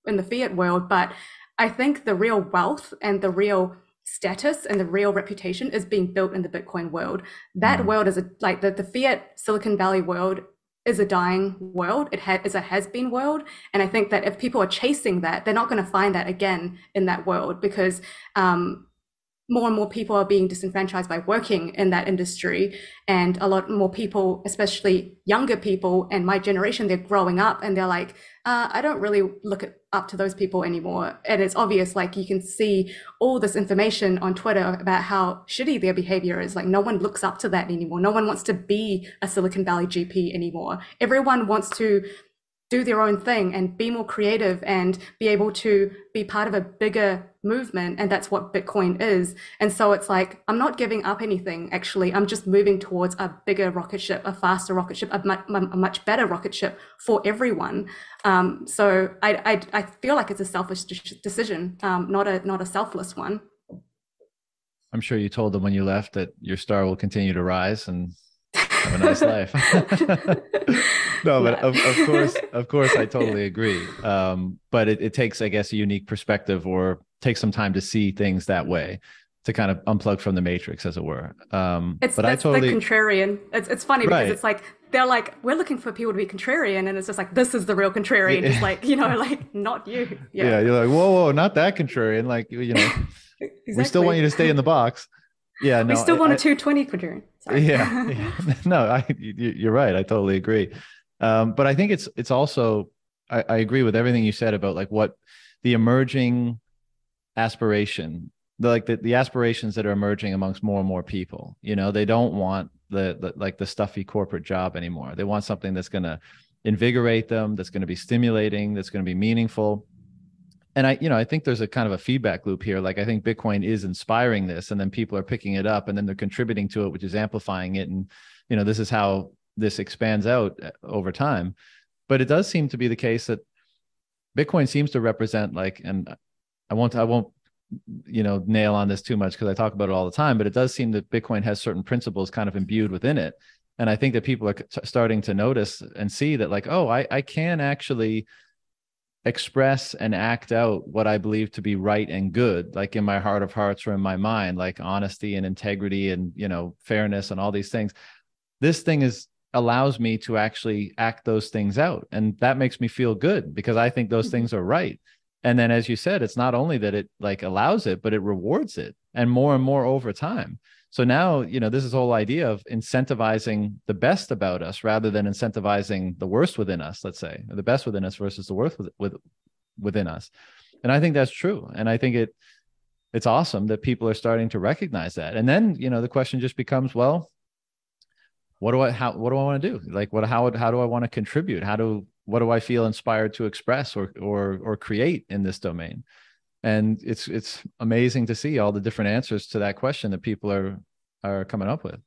in the fiat world, but I think the real wealth and the real status and the real reputation is being built in the Bitcoin world. That mm. world is a like the, the fiat Silicon Valley world is a dying world. It ha- is a has been world. And I think that if people are chasing that, they're not going to find that again in that world because um, more and more people are being disenfranchised by working in that industry. And a lot more people especially younger people and my generation they're growing up and they're like uh, i don't really look up to those people anymore. And it's obvious like you can see all this information on twitter about how shitty their behavior is. Like no one looks up to that anymore. No one wants to be a silicon valley gp anymore. Everyone wants to do their own thing and be more creative and be able to be part of a bigger movement and that's what bitcoin is. And so it's like i'm not giving up anything actually. I'm just moving towards a bigger rocket ship a faster rocket ship a much, a much better rocket ship for everyone. Um, so I, I, I feel like it's a selfish decision um, not a not a selfless one. I'm sure you told them when you left that your star will continue to rise and have a nice life. no, but of, of, course, of course, I totally agree. Um, but it, it takes, I guess, a unique perspective or takes some time to see things that way to kind of unplug from the matrix, as it were. Um, it's but I totally the contrarian. It's it's funny because right. it's like they're like we're looking for people to be contrarian, and it's just like this is the real contrarian. Just like you know, like not you. Yeah. yeah, you're like whoa, whoa, not that contrarian. Like you know, exactly. we still want you to stay in the box. Yeah, no, we still want I, a 220 contrarian. Sorry. Yeah, yeah, no, I you're right. I totally agree. Um, but I think it's it's also I, I agree with everything you said about like what the emerging aspiration the like the, the aspirations that are emerging amongst more and more people you know they don't want the, the like the stuffy corporate job anymore. They want something that's going to invigorate them that's going to be stimulating that's going to be meaningful. And i you know i think there's a kind of a feedback loop here like i think bitcoin is inspiring this and then people are picking it up and then they're contributing to it which is amplifying it and you know this is how this expands out uh, over time. But it does seem to be the case that bitcoin seems to represent like and i won't i won't you know nail on this too much because I talk about it all the time, but it does seem that Bitcoin has certain principles kind of imbued within it, and I think that people are starting to notice and see that like, oh, I I can actually express and act out what I believe to be right and good, like in my heart of hearts or in my mind, like honesty and integrity and you know fairness and all these things. This thing is allows me to actually act those things out and that makes me feel good because i think those mm-hmm. things are right and then as you said it's not only that it like allows it but it rewards it and more and more over time. So now you know this is whole idea of incentivizing the best about us rather than incentivizing the worst within us let's say the best within us versus the worst with, with within us. And i think that's true. And i think it it's awesome that people are starting to recognize that. And then you know the question just becomes well what do i how what do i want to do? Like what how how do i want to contribute? How do what do I feel inspired to express or or or create in this domain? And it's it's amazing to see all the different answers to that question that people are are coming up with.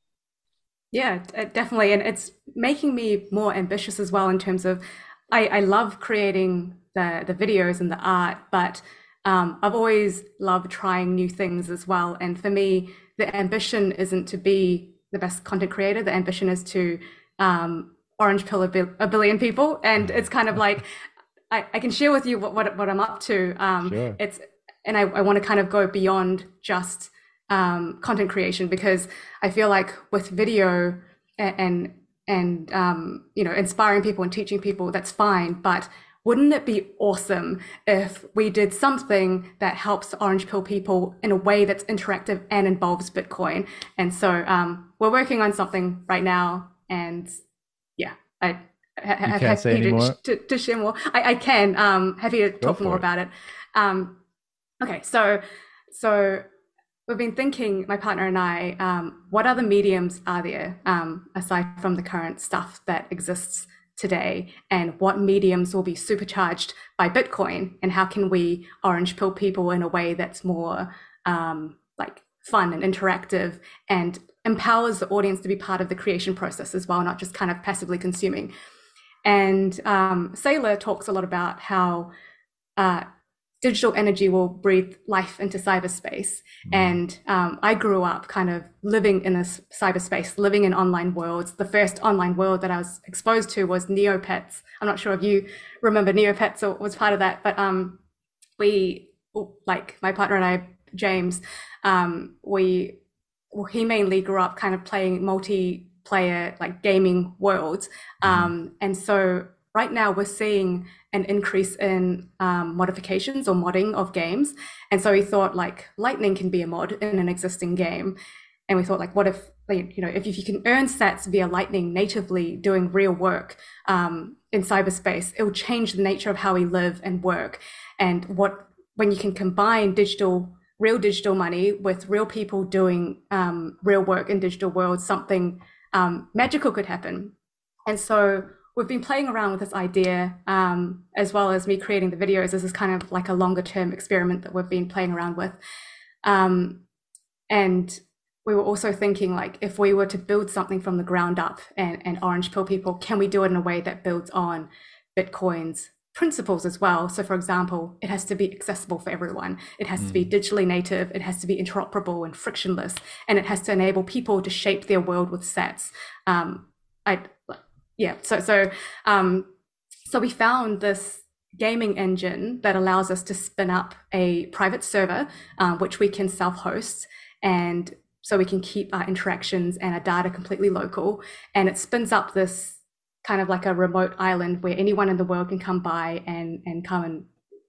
Yeah, definitely, and it's making me more ambitious as well in terms of I, I love creating the the videos and the art, but um, I've always loved trying new things as well. And for me, the ambition isn't to be the best content creator. The ambition is to um, orange pill a, a billion people and it's kind of like I, I, can share with you what, what, what I'm up to. Um, sure. It's and I, I want to kind of go beyond just um, content creation because I feel like with video and and, and um, you know inspiring people and teaching people that's fine, but wouldn't it be awesome if we did something that helps orange pill people in a way that's interactive and involves Bitcoin? And so um, we're working on something right now, and I ha- say to, to, to, share more. I, I can. Um, happy to talk more it. about it. Um, okay, so so we've been thinking, my partner and I, um, what other mediums are there um, aside from the current stuff that exists today, and what mediums will be supercharged by Bitcoin, and how can we orange pill people in a way that's more um, like fun and interactive and empowers the audience to be part of the creation process as well, not just kind of passively consuming. And um, Saylor talks a lot about how uh, digital energy will breathe life into cyberspace. Mm. And um, I grew up kind of living in this cyberspace, living in online worlds. The first online world that I was exposed to was Neopets. I'm not sure if you remember Neopets or was part of that, but um, we, like my partner and I, James, um, we he mainly grew up kind of playing multiplayer like gaming worlds, mm-hmm. um, and so right now we're seeing an increase in um, modifications or modding of games, and so we thought like Lightning can be a mod in an existing game, and we thought like what if you know if, if you can earn sats via Lightning natively doing real work um, in cyberspace, it will change the nature of how we live and work, and what when you can combine digital real digital money with real people doing um, real work in digital worlds, something um, magical could happen. And so we've been playing around with this idea, um, as well as me creating the videos. This is kind of like a longer term experiment that we've been playing around with. Um, and we were also thinking like if we were to build something from the ground up and, and orange pill people, can we do it in a way that builds on Bitcoin's principles as well. So, for example, it has to be accessible for everyone. It has mm. to be hmm. digitally native. It has to be interoperable and frictionless, and it has to enable people to shape their world with sats. Um, I, yeah. So, so, um, so we found this gaming engine that allows us to spin up a private server, uh, which we can self-host, and so we can keep our interactions and our data completely local. And it spins up this kind of like a remote island where anyone in the world can come by and and come and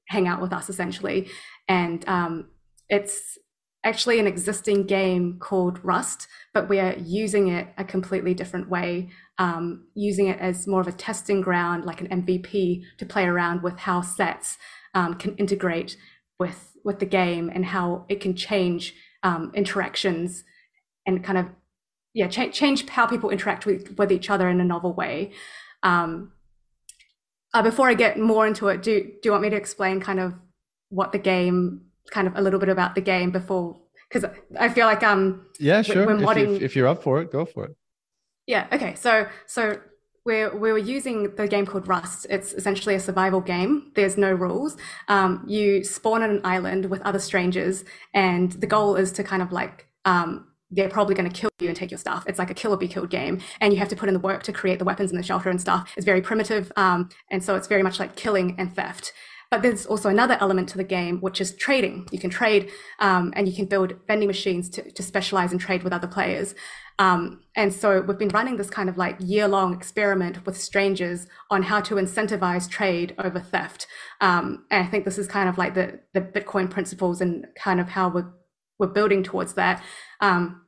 hang out with us essentially. And um, it's actually an existing game called Rust, but we are using it a completely different way, um, using it as more of a testing ground, like an MVP, to play around with how sats um, can integrate with with the game and how it can change um, interactions and kind of yeah cha- change how people interact with, with each other in a novel way um, uh, before i get more into it do, do you want me to explain kind of what the game kind of a little bit about the game before because i feel like um yeah sure when modding, if, if you're up for it go for it yeah okay so so we're, we were using the game called Rust. It's essentially a survival game. There's no rules. Um, you spawn on an island with other strangers, and the goal is to kind of like um, they're probably going to kill you and take your stuff. It's like a kill or be killed game, and you have to put in the work to create the weapons and the shelter and stuff. It's very primitive, um, and so it's very much like killing and theft. But there's also another element to the game, which is trading. You can trade, um, and you can build vending machines to, to specialize and trade with other players. Um, and so we've been running this kind of like year long experiment with strangers on how to incentivize trade over theft. Um, and I think this is kind of like the the Bitcoin principles and kind of how we're we're building towards that. Um,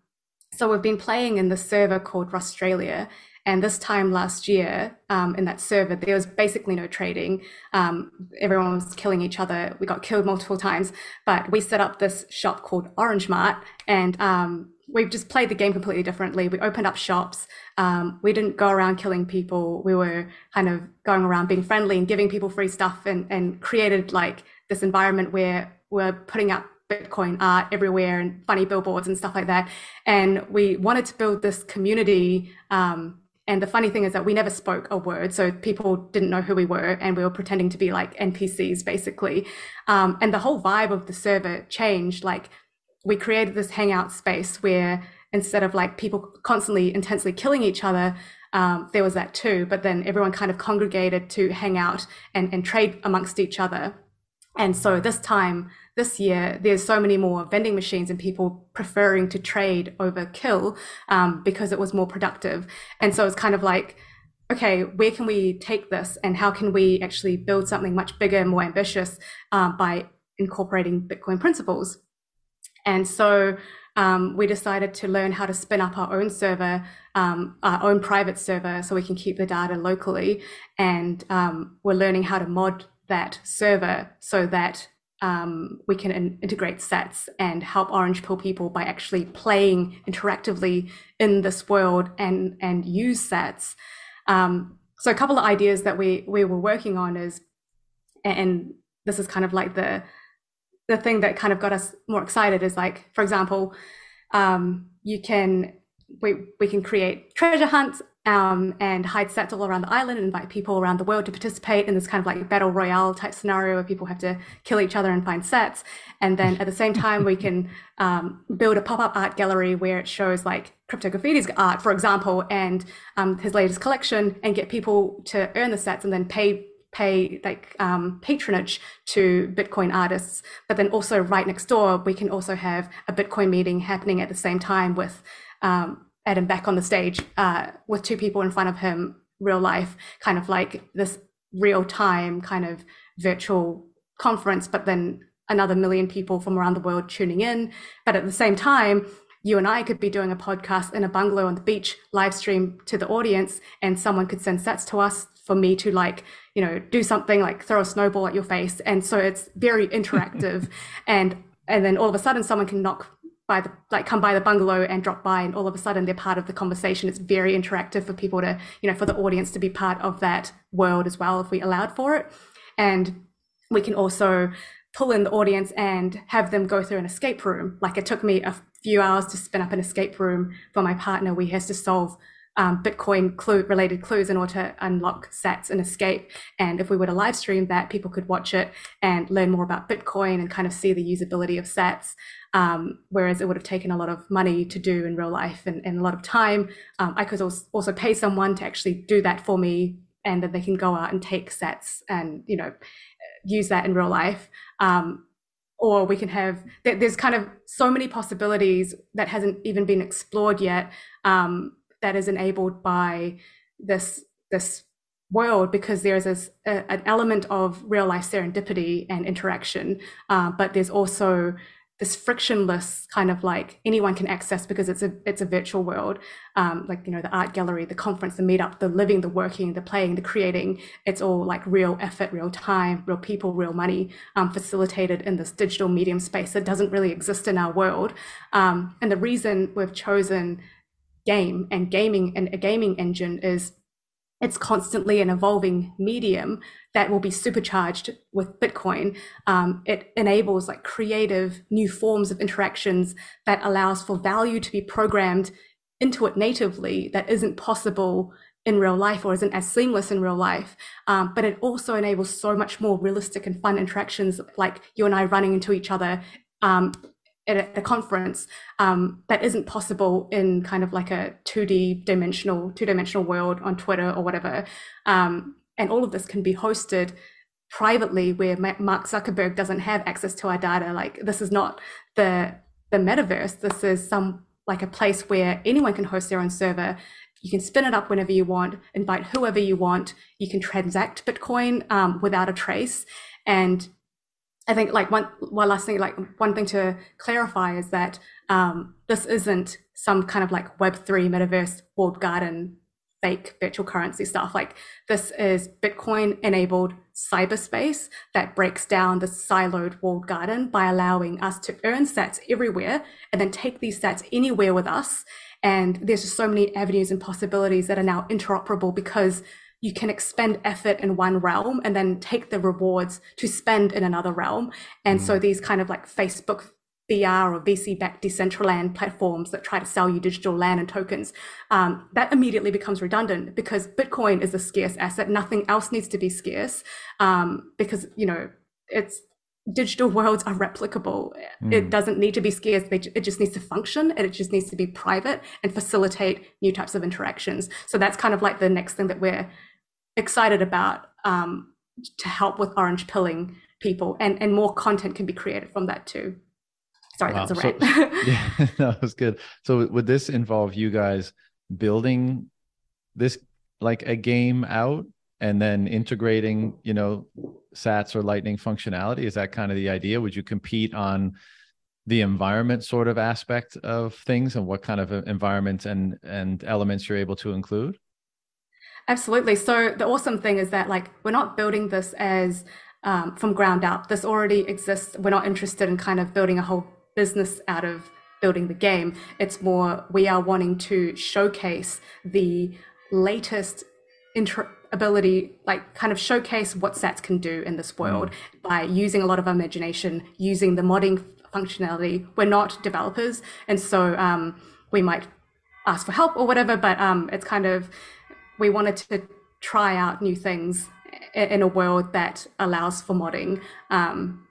so we've been playing in the server called Australia. And this time last year, um, in that server, there was basically no trading. Um, everyone was killing each other. We got killed multiple times, but we set up this shop called Orange Mart, and um, we just played the game completely differently. We opened up shops. Um, we didn't go around killing people. We were kind of going around being friendly and giving people free stuff, and and created like this environment where we're putting up Bitcoin art everywhere and funny billboards and stuff like that. And we wanted to build this community. Um, and the funny thing is that we never spoke a word, so people didn't know who we were, and we were pretending to be like NPCs basically. Um, and the whole vibe of the server changed. Like we created this hangout space where instead of like people constantly intensely killing each other, um, there was that too. But then everyone kind of congregated to hang out and, and trade amongst each other. And so this time this year, there's so many more vending machines and people preferring to trade over kill um, because it was more productive. And so it's kind of like, okay, where can we take this and how can we actually build something much bigger and more ambitious um, by incorporating Bitcoin principles? And so um, we decided to learn how to spin up our own server, um, our own private server, so we can keep the data locally. And um, we're learning how to mod that server so that um, we can in- integrate sats and help Orange Pill people by actually playing interactively in this world and and use sats. Um, so a couple of ideas that we we were working on is, and this is kind of like the the thing that kind of got us more excited is like, for example, um, you can we we can create treasure hunts um, and hide sats all around the island and invite people around the world to participate in this kind of like battle royale type scenario where people have to kill each other and find sats. And then at the same time, we can um, build a pop up art gallery where it shows like Cryptograffiti's art, for example, and um, his latest collection, and get people to earn the sets and then pay pay like um, patronage to Bitcoin artists. But then also right next door, we can also have a Bitcoin meeting happening at the same time with um, Adam Back on the stage uh, with two people in front of him, real life, kind of like this real time kind of virtual conference, but then another million people from around the world tuning in. But at the same time, you and I could be doing a podcast in a bungalow on the beach, live stream to the audience, and someone could send sats to us for me to like, you know, do something like throw a snowball at your face. And so it's very interactive. and and then all of a sudden someone can knock by the like come by the bungalow and drop by and all of a sudden they're part of the conversation it's very interactive for people to you know for the audience to be part of that world as well if we allowed for it and we can also pull in the audience and have them go through an escape room like it took me a few hours to spin up an escape room for my partner we has to solve um, Bitcoin clue related clues in order to unlock sats and escape. And if we were to live stream that, people could watch it and learn more about Bitcoin and kind of see the usability of sats. Um, whereas it would have taken a lot of money to do in real life and, and a lot of time. Um, I could also pay someone to actually do that for me, and then they can go out and take sats and you know use that in real life. Um, or we can have there's kind of so many possibilities that hasn't even been explored yet um, that is enabled by this this world because there's this, a, an element of real life serendipity and interaction, uh, but there's also this frictionless kind of like anyone can access because it's a it's a virtual world. Um, like you know the art gallery the conference the meetup the living the working the playing the creating it's all like real effort real time real people real money um, facilitated in this digital medium space that doesn't really exist in our world. Um, and the reason we've chosen game and gaming and a gaming engine is it's constantly an evolving medium that will be supercharged with bitcoin. Um, it enables like creative new forms of interactions that allows for value to be programmed into it natively that isn't possible in real life or isn't as seamless in real life. Um, but it also enables so much more realistic and fun interactions like you and i running into each other um, at a conference um, that isn't possible in kind of like a 2D dimensional, two dimensional world on Twitter or whatever. Um, and all of this can be hosted privately where Mark Zuckerberg doesn't have access to our data. Like this is not the the metaverse. This is some like a place where anyone can host their own server. You can spin it up whenever you want, invite whoever you want. You can transact Bitcoin um, without a trace, and I think like one one last thing, like one thing to clarify is that um, this isn't some kind of like Web three metaverse walled garden fake virtual currency stuff. Like this is Bitcoin enabled cyberspace that breaks down the siloed walled garden by allowing us to earn sats everywhere and then take these sats anywhere with us. And there's just so many avenues and possibilities that are now interoperable because you can expend effort in one realm and then take the rewards to spend in another realm. And mm. so these kind of like Facebook VR or VC backed Decentraland platforms that try to sell you digital land and tokens, um, that immediately becomes redundant because Bitcoin is a scarce asset. Nothing else needs to be scarce um, because, you know, it's digital worlds are replicable. Mm. It doesn't need to be scarce. It just needs to function and it just needs to be private and facilitate new types of interactions. So that's kind of like the next thing that we're excited about um, to help with orange pilling people and, and more content can be created from that too. Sorry, wow. that's a rant. So, yeah, no, that was good. So would this involve you guys building this like a game out and then integrating, you know, sats or lightning functionality? Is that kind of the idea? Would you compete on the environment sort of aspect of things and what kind of environment and and elements you're able to include? Absolutely. So the awesome thing is that like we're not building this as um, from ground up. This already exists. We're not interested in kind of building a whole business out of building the game. It's more we are wanting to showcase the latest inter- ability, like kind of showcase what Sats can do in this world mm. by using a lot of imagination, using the modding functionality. We're not developers, and so um, we might ask for help or whatever. But um, it's kind of we wanted to try out new things in a world that allows for modding. Um,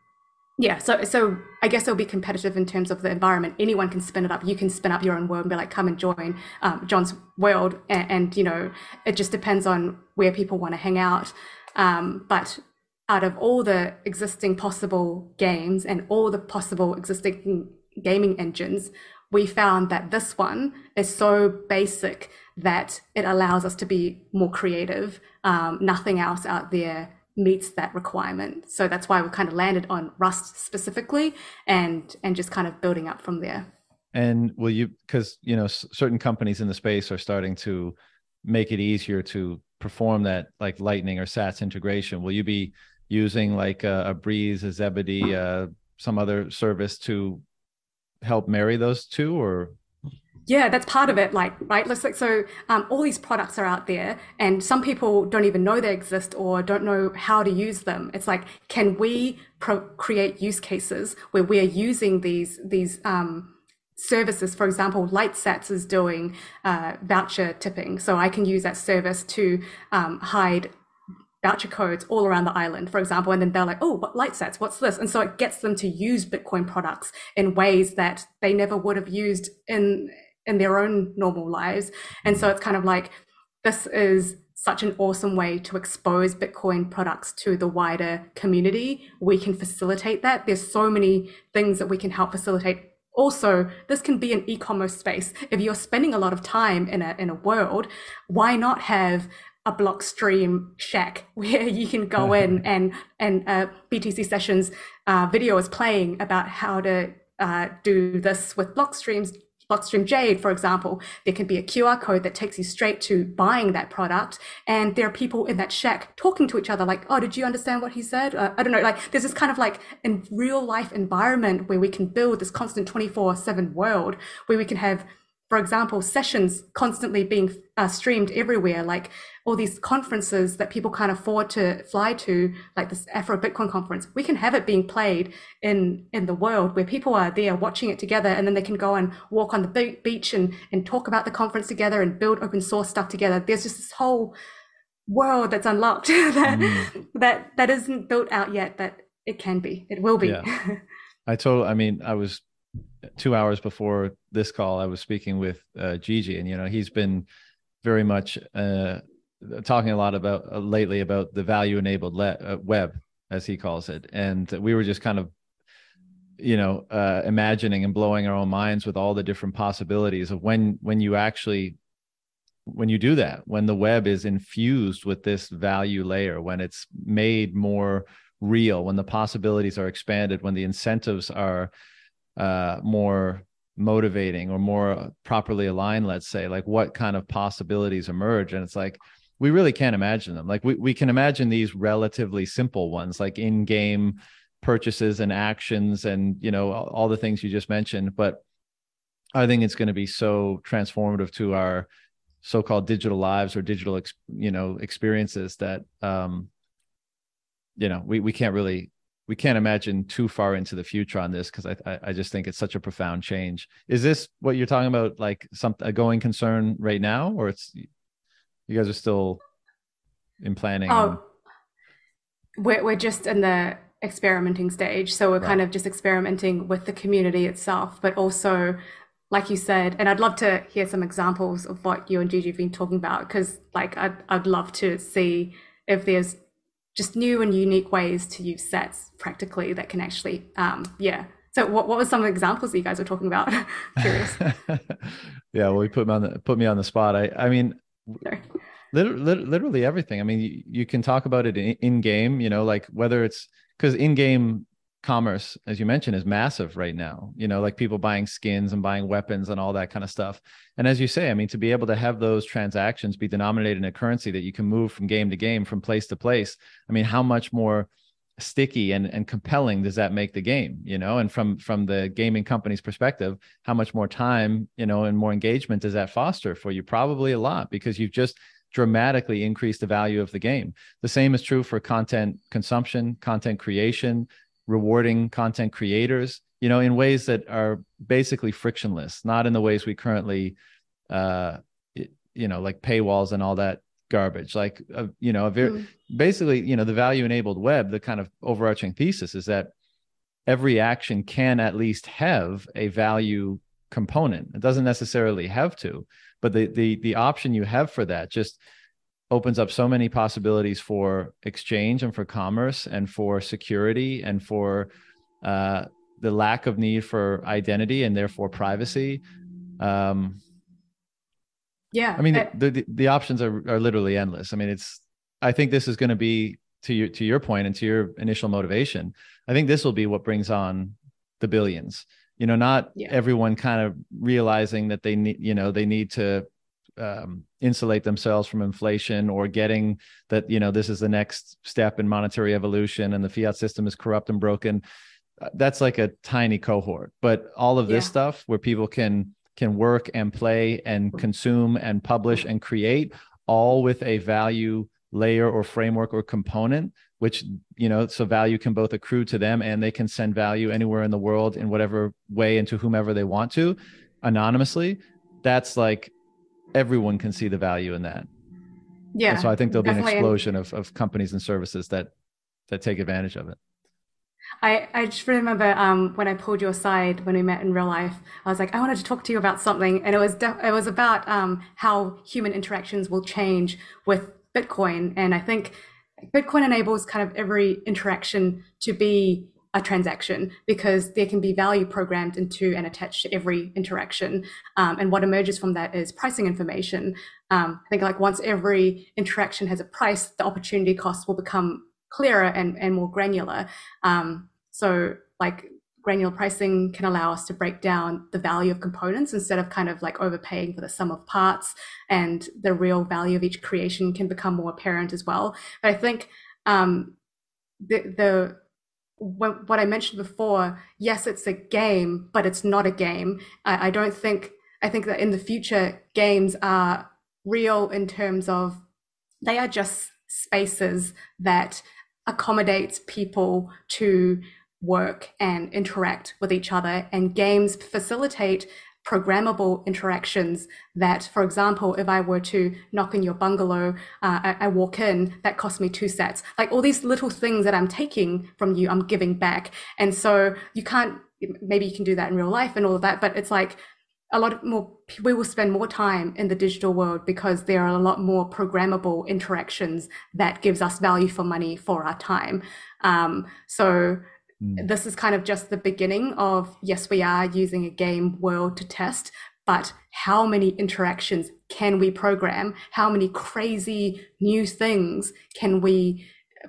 yeah, so so I guess it'll be competitive in terms of the environment. Anyone can spin it up. You can spin up your own world and be like, come and join um, John's world. And, and, you know, it just depends on where people want to hang out. Um, but out of all the existing possible games and all the possible existing gaming engines, we found that this one is so basic that it allows us to be more creative. Um, nothing else out there meets that requirement. So that's why we kind of landed on Rust specifically and and just kind of building up from there. And will you because you know certain companies in the space are starting to make it easier to perform that like lightning or sats integration will you be using like a, a Breez a zebedee uh, some other service to help marry those two or yeah that's part of it like right like so um, all these products are out there and some people don't even know they exist or don't know how to use them it's like can we pro- create use cases where we're using these these um, services. For example, LightSats is doing uh, voucher tipping, so I can use that service to um, hide voucher codes all around the island, for example, and then they're like, oh, what LightSats? What's this? And so it gets them to use Bitcoin products in ways that they never would have used in in their own normal lives. And so it's kind of like this is such an awesome way to expose Bitcoin products to the wider community. We can facilitate that. There's so many things that we can help facilitate also this can be an e-commerce space if you're spending a lot of time in a in a world why not have a blockstream shack where you can go in and and uh, btc sessions uh, video is playing about how to uh, do this with blockstreams Blockstream Jade, for example, there can be a QR code that takes you straight to buying that product. And there are people in that shack talking to each other, like, oh, did you understand what he said? Uh, I don't know. Like, there's this kind of like in real life environment where we can build this constant 24 7 world where we can have for example, sessions constantly being uh, streamed everywhere, like all these conferences that people can't afford to fly to, like this Afro Bitcoin conference, we can have it being played in in the world where people are there watching it together, and then they can go and walk on the beach and and talk about the conference together and build open source stuff together. There's just this whole world that's unlocked that mm. that that isn't built out yet. That it can be, it will be. Yeah. I told. I mean, I was two hours before this call, I was speaking with uh, Gigi, and you know he's been very much uh, talking a lot about uh, lately about the value enabled le- uh, web, as he calls it, and we were just kind of you know uh, imagining and blowing our own minds with all the different possibilities of when when you actually when you do that when the web is infused with this value layer when it's made more real when the possibilities are expanded when the incentives are uh, more motivating or more properly aligned let's say like what kind of possibilities emerge. And it's like we really can't imagine them. Like we, we can imagine these relatively simple ones like in-game purchases and actions and you know all, the things you just mentioned. But i think it's going to be so transformative to our so-called digital lives or digital you know experiences that um you know we, we can't really we can't imagine too far into the future on this because I, I just think it's such a profound change. Is this what you're talking about, like some a going concern right now, or it's you guys are still in planning? Oh, we're we're just in the experimenting stage, so we're right. kind of just experimenting with the community itself, but also. Like you said, and I'd love to hear some examples of what you and Gigi have been talking about, because like I'd, I'd love to see if there's just new and unique ways to use sats practically that can actually, um, yeah. So what, what were some examples that you guys were talking about? Curious. yeah, well, we put me on the put me on the spot. I I mean, literally, literally everything. I mean, you, you can talk about it in, in game. You know, like whether it's because in game commerce, as you mentioned, is massive right now. You know, like people buying skins and buying weapons and all that kind of stuff. And as you say, I mean, to be able to have those transactions be denominated in a currency that you can move from game to game, from place to place, I mean, how much more sticky and, and compelling does that make the game you know and from from the gaming company's perspective how much more time you know and more engagement does that foster for you probably a lot because you've just dramatically increased the value of the game the same is true for content consumption content creation rewarding content creators you know in ways that are basically frictionless not in the ways we currently uh you know like paywalls and all that garbage like uh, you know a very mm. basically you know the value enabled web the kind of overarching thesis is that every action can at least have a value component it doesn't necessarily have to but the the the option you have for that just opens up so many possibilities for exchange and for commerce and for security and for uh, the lack of need for identity and therefore privacy. Um, yeah, I mean I, the, the, the options are are literally endless. I mean, it's I think this is going to be to your to your point and to your initial motivation. I think this will be what brings on the billions. You know, not yeah. everyone kind of realizing that they need you know they need to um, insulate themselves from inflation or getting that you know this is the next step in monetary evolution and the fiat system is corrupt and broken uh, that's like a tiny cohort. But all of this yeah. stuff where people can can work and play and consume and publish and create all with a value layer or framework or component which you know so value can both accrue to them and they can send value anywhere in the world in whatever way and to whomever they want to anonymously. That's like everyone can see the value in that. Yeah and so i think there'll be an explosion of, of companies and services that that take advantage of it. I, I just remember um, when I pulled you aside when we met in real life, I was like, I wanted to talk to you about something, and it was it was about um, how human interactions will change with Bitcoin, and I think Bitcoin enables kind of every interaction to be a transaction because there can be value programmed into and attached to every interaction. Um, and what emerges from that is pricing information. Um, I think like once every interaction has a price, the opportunity cost will become clearer and, and more granular. Um, so like granular pricing can allow us to break down the value of components instead of kind of like overpaying for the sum of parts and the real value of each creation can become more apparent as well. But I think um, the, the what I mentioned before, yes, it's a game, but it's not a game. I, I don't think, I think that in the future, games are real in terms of they are just spaces that accommodates people to work and interact with each other. And games facilitate programmable interactions that, for example, if I were to knock in your bungalow, uh, I, I, walk in, that costs me two sats. Like all these little things that I'm taking from you, I'm giving back. And so you can't, maybe you can do that in real life and all of that, but it's like a lot more, we will spend more time in the digital world because there are a lot more programmable interactions that gives us value for money for our time. Um, so Mm. This is kind of just the beginning of yes, we are using a game world to test, but how many interactions can we program? How many crazy new things can we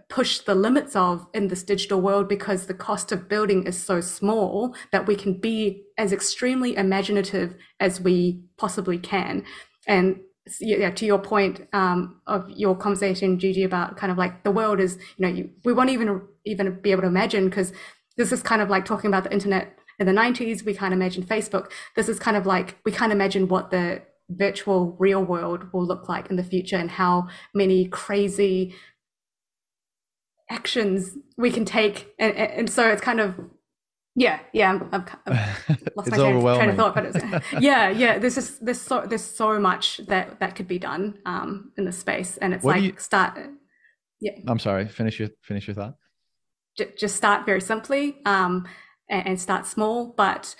push the limits of in this digital world because the cost of building is so small that we can be as extremely imaginative as we possibly can. And yeah, to your point um, of your conversation, Gigi, about kind of like the world is, you know, you, we won't even even be able to imagine because this is kind of like talking about the internet in the 90s. We can't imagine Facebook. This is kind of like we can't imagine what the virtual real world will look like in the future and how many crazy actions we can take. And, and so it's kind of yeah, yeah. I've, I've lost my train of thought, but it's, yeah, yeah. There's just there's so there's so much that that could be done um, in the space, and it's what like you, start. Yeah. I'm sorry. Finish your finish your thought. J- just start very simply um, and, and start small, but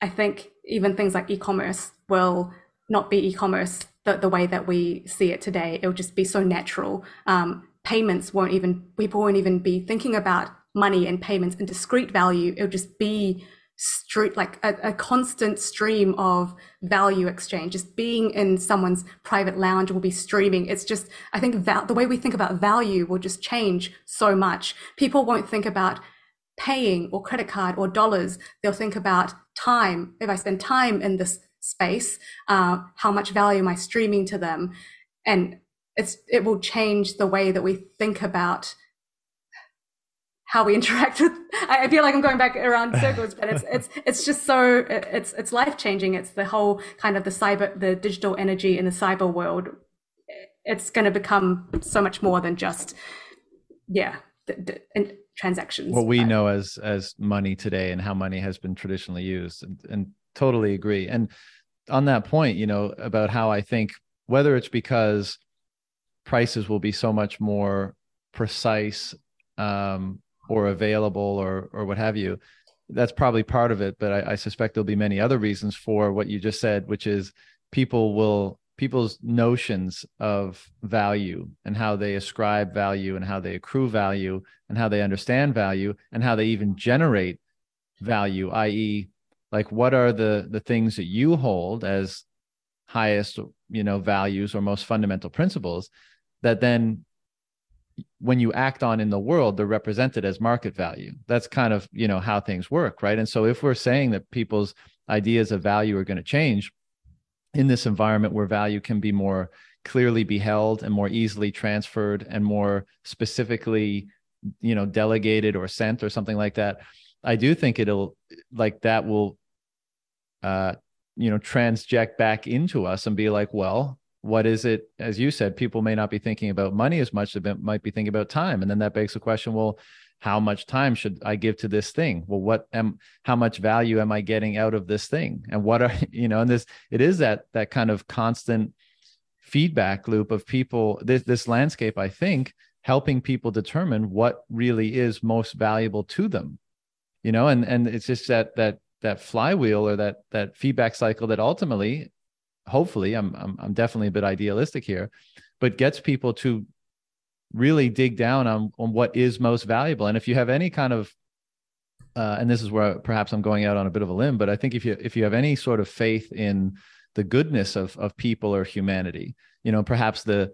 I think even things like e-commerce will not be e-commerce the, the way that we see it today. It'll just be so natural. Um, payments won't even people won't even be thinking about money and payments and discrete value. It'll just be like a, a, constant stream of value exchange. Just being in someone's private lounge will be streaming. It's just I think val- the way we think about value will just change so much. People won't think about paying or credit card or dollars. They'll think about time. If I spend time in this space, uh, how much value am I streaming to them? And it's it will change the way that we think about how we interact with i feel like i'm going back around circles but it's it's it's just so it's it's life changing it's the whole kind of the cyber the digital energy in the cyber world. It's going to become so much more than just yeah the, the, transactions what we know as as money today and how money has been traditionally used and, and totally agree. And on that point you know about how i think whether it's because prices will be so much more precise um, or available or or what have you that's probably part of it but I, I, suspect there'll be many other reasons for what you just said which is people will people's notions of value and how they ascribe value and how they accrue value and how they understand value and how they even generate value i.e like what are the the things that you hold as highest you know values or most fundamental principles that then when you act on in the world they're represented as market value. That's kind of you know how things work right? And so if we're saying that people's ideas of value are going to change in this environment where value can be more clearly beheld and more easily transferred and more specifically you know delegated or sent or something like that i do think it'll like that will uh you know transject back into us and be like well what is it as you said people may not be thinking about money as much they might be thinking about time. And then that begs the question well how much time should i give to this thing? Well what am how much value am i getting out of this thing? And what are you know and this it is that that kind of constant feedback loop of people this this landscape i think helping people determine what really is most valuable to them you know and and it's just that that that flywheel or that that feedback cycle that ultimately hopefully I'm, I'm i'm definitely a bit idealistic here but gets people to really dig down on on what is most valuable. And if you have any kind of uh, and this is where perhaps i'm going out on a bit of a limb but i think if you if you have any sort of faith in the goodness of of people or humanity you know perhaps the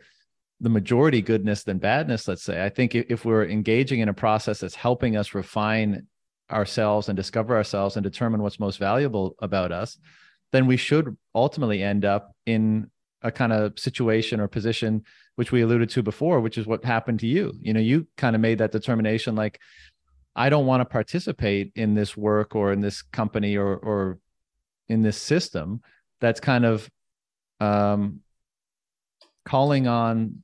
the majority goodness than badness let's say i think if we're engaging in a process that's helping us refine ourselves and discover ourselves and determine what's most valuable about us then we should ultimately end up in a kind of situation or position which we alluded to before which is what happened to you. You know you kind of made that determination like i don't want to participate in this work or in this company or or in this system that's kind of um, calling on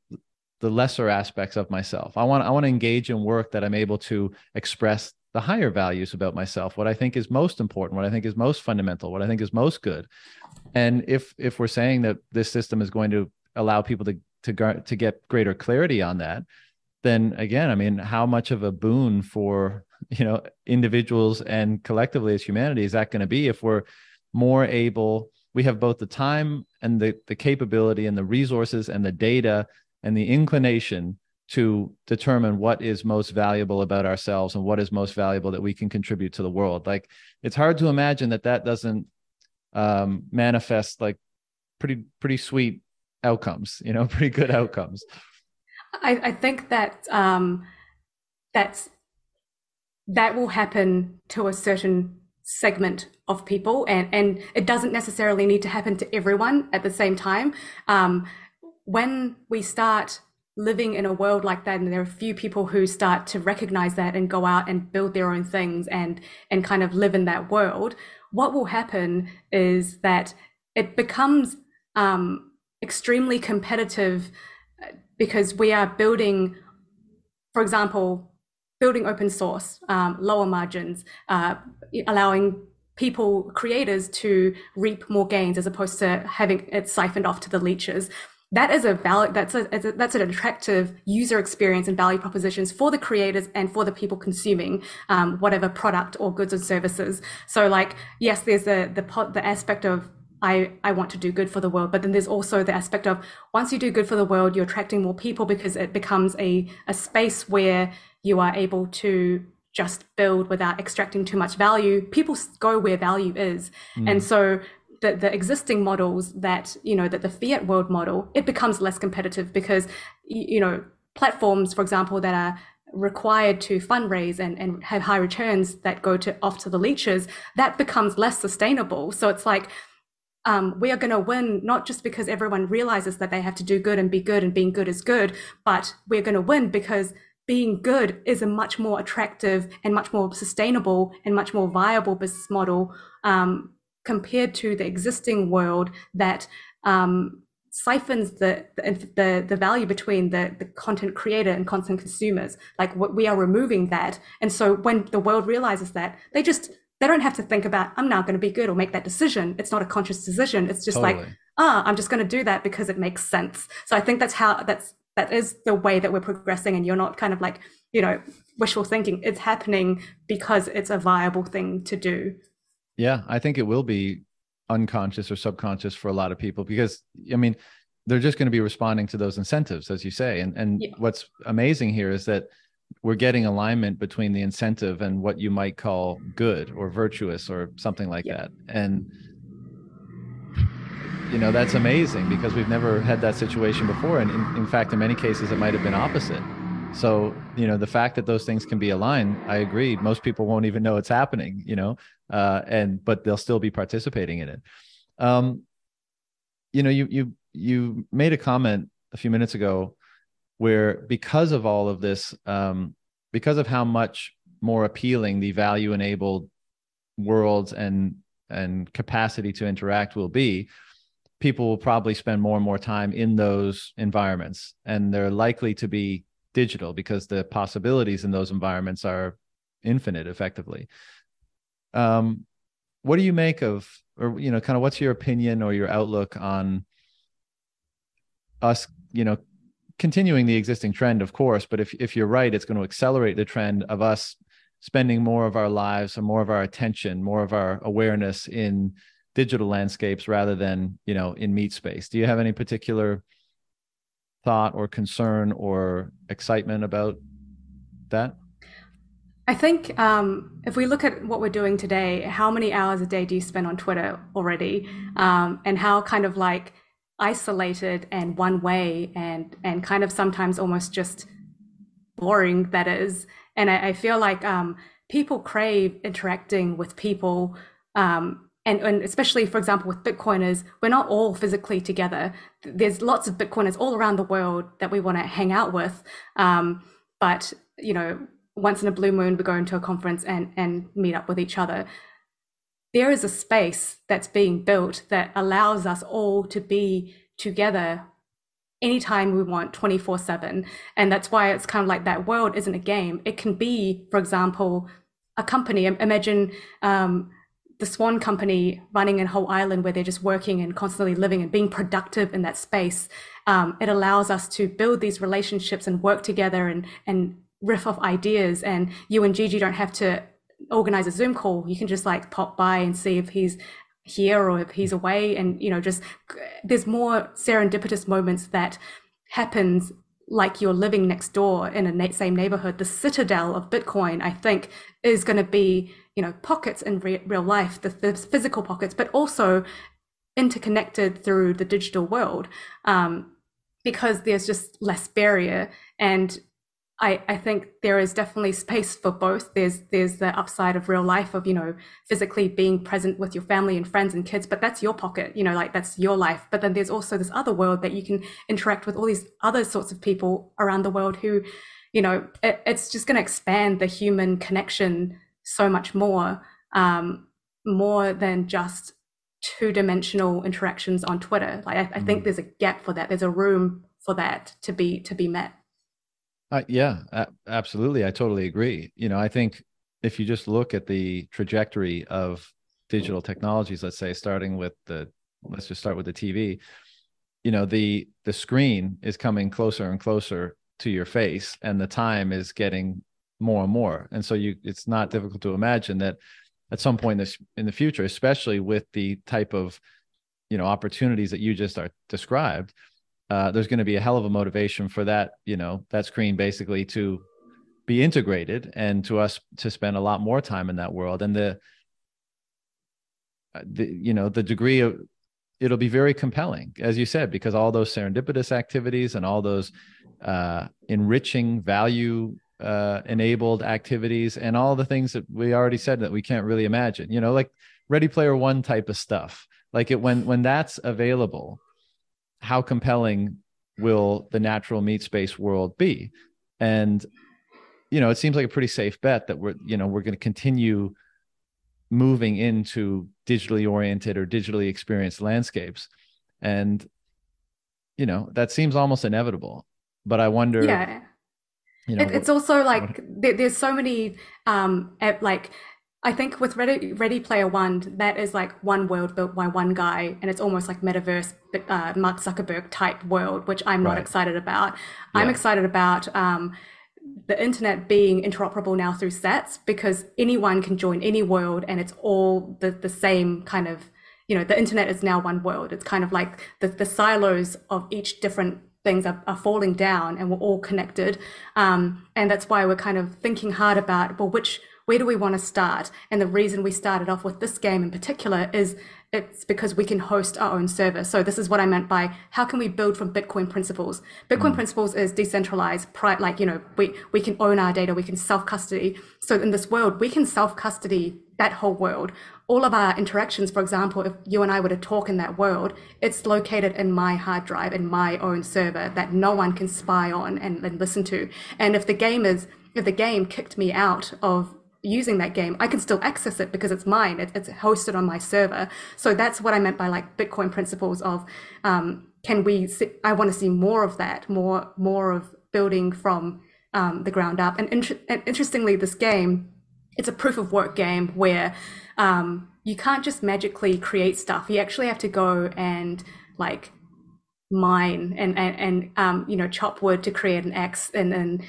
the lesser aspects of myself. I want i want to engage in work that i'm able to express the higher values about myself what i think is most important what i think is most fundamental what i think is most good. And if if we're saying that this system is going to allow people to to to get greater clarity on that then again i mean how much of a boon for you know individuals and collectively as humanity is that going to be if we're more able we have both the time and the the capability and the resources and the data and the inclination to determine what is most valuable about ourselves and what is most valuable that we can contribute to the world. Like it's hard to imagine that that doesn't um, manifest like pretty pretty sweet outcomes you know pretty good outcomes. I, I think that um, that's that will happen to a certain segment of people and and it doesn't necessarily need to happen to everyone at the same time. Um, when we start living in a world like that and there are a few people who start to recognize that and go out and build their own things and and kind of live in that world what will happen is that it becomes um, extremely competitive uh, because we are building for example building open source um, lower margins uh, allowing people creators to reap more gains as opposed to having it siphoned off to the leeches that is a valid that's a, a, that's an attractive user experience and value propositions for the creators and for the people consuming um, whatever product or goods or services so like yes there's the the the aspect of I, I want to do good for the world. But then there's also the aspect of once you do good for the world, you're attracting more people because it becomes a, a space where you are able to just build without extracting too much value. People go where value is. Mm. And so the, the existing models that you know that the fiat world model it becomes less competitive because you know platforms for example that are required to fundraise and, and have high returns that go to off to the leeches that becomes less sustainable. So it's like um, we are going to win not just because everyone realizes that they have to do good and be good and being good is good but we're going to win because being good is a much more attractive and much more sustainable and much more viable business model um, compared to the existing world that um, siphons the, the the value between the the content creator and content consumers. Like what we are removing that. And so when the world realizes that they just they don't have to think about i'm now going to be good or make that decision. It's not a conscious decision. It's just totally. like ah oh, i'm just going to do that because it makes sense. So i think that's how that's that is the way that we're progressing and you're not kind of like you know wishful thinking. It's happening because it's a viable thing to do yeah, I think it will be unconscious or subconscious for a lot of people because I mean, they're just going to be responding to those incentives, as you say. And and yeah. what's amazing here is that we're getting alignment between the incentive and what you might call good or virtuous or something like yeah. that. And you know that's amazing because we've never had that situation before and in, in fact in many cases it might have been opposite so you know the fact that those things can be aligned i agree. Most people won't even know it's happening you know uh, and but they'll still be participating in it. Um, you know you you you made a comment a few minutes ago where because of all of this um, because of how much more appealing the value enabled worlds and and capacity to interact will be people will probably spend more and more time in those environments and they're likely to be digital because the possibilities in those environments are infinite effectively. Um, what do you make of or you know kind of what's your opinion or your outlook on us you know continuing the existing trend of course but if if you're right it's going to accelerate the trend of us spending more of our lives or more of our attention more of our awareness in digital landscapes rather than you know in meat space. Do you have any particular thought or concern or excitement about that I think um, if we look at what we're doing today, how many hours a day do you spend on Twitter already? Um, and how kind of like isolated and one way and and kind of sometimes almost just boring that is. And I, I feel like um, people crave interacting with people um, and, and especially for example with bitcoiners we're not all physically together. There's lots of bitcoiners all around the world that we want to hang out with. Um, but you know once in a blue moon we go into a conference and and meet up with each other. There is a space that's being built that allows us all to be together anytime we want 24 7 and that's why it's kind of like that world isn't a game. It can be for example a company. Imagine um, the Swan Company running a whole island where they're just working and constantly living and being productive in that space. Um, it allows us to build these relationships and work together and and riff off ideas. And you and Gigi don't have to organize a Zoom call. You can just like pop by and see if he's here or if he's away. And you know, just there's more serendipitous moments that happens like you're living next door in a same neighborhood. The citadel of Bitcoin, I think, is going to be you know pockets in re- real life the, physical pockets but also interconnected through the digital world um, because there's just less barrier and I, I think there is definitely space for both. There's there's the upside of real life of you know physically being present with your family and friends and kids, but that's your pocket, you know, like that's your life. But then there's also this other world that you can interact with all these other sorts of people around the world who, you know, it, it's just going to expand the human connection so much more, um, more than just two dimensional interactions on Twitter. Like I, I think mm. there's a gap for that. There's a room for that to be to be met. Uh, yeah, absolutely. I totally agree. You know, I think if you just look at the trajectory of digital technologies, let's say starting with the let's just start with the TV, you know, the the screen is coming closer and closer to your face and the time is getting more and more. And so you it's not difficult to imagine that at some point in, the future, especially with the type of you know opportunities that you just are described, uh, there's going to be a hell of a motivation for that you know that screen basically to be integrated and to us to spend a lot more time in that world. And the uh, the you know the degree of it'll be very compelling as you said because all those serendipitous activities and all those uh, enriching value uh, enabled activities and all the things that we already said that we can't really imagine you know like ready player one type of stuff. Like it when when that's available how compelling will the natural meat space world be? And you know it seems like a pretty safe bet that we're you know we're going to continue moving into digitally oriented or digitally experienced landscapes. And you know that seems almost inevitable but i wonder yeah. you know, it, it's also like there, there's so many um like I think with Ready, Ready Player One, that is like one world built by one guy, and it's almost like metaverse, uh, Mark Zuckerberg type world, which I'm right. not excited about. Yeah. I'm excited about um, the internet being interoperable now through sats because anyone can join any world, and it's all the the same kind of. You know, the internet is now one world. It's kind of like the, the silos of each different things are, are falling down and we're all connected. Um, and that's why we're kind of thinking hard about, well, which, where do we want to start? And the reason we started off with this game in particular is it's because we can host our own server. So this is what I meant by how can we build from Bitcoin principles? Bitcoin mm. principles is decentralized, like you know, we we can own our data, we can self custody. So in this world, we can self custody that whole world all of our interactions, for example, if you and I were to talk in that world, it's located in my hard drive, in my own server that no one can spy on and, and listen to. And if the game is, if the game kicked me out of using that game, I can still access it because it's mine. It, it's hosted on my server. So that's what I meant by like Bitcoin principles of um, can we? See, I want to see more of that, more more of building from um, the ground up. And, and, interestingly, this game, it's a proof of work game where um, you can't just magically create stuff. You actually have to go and like mine and and, and um, you know chop wood to create an axe and then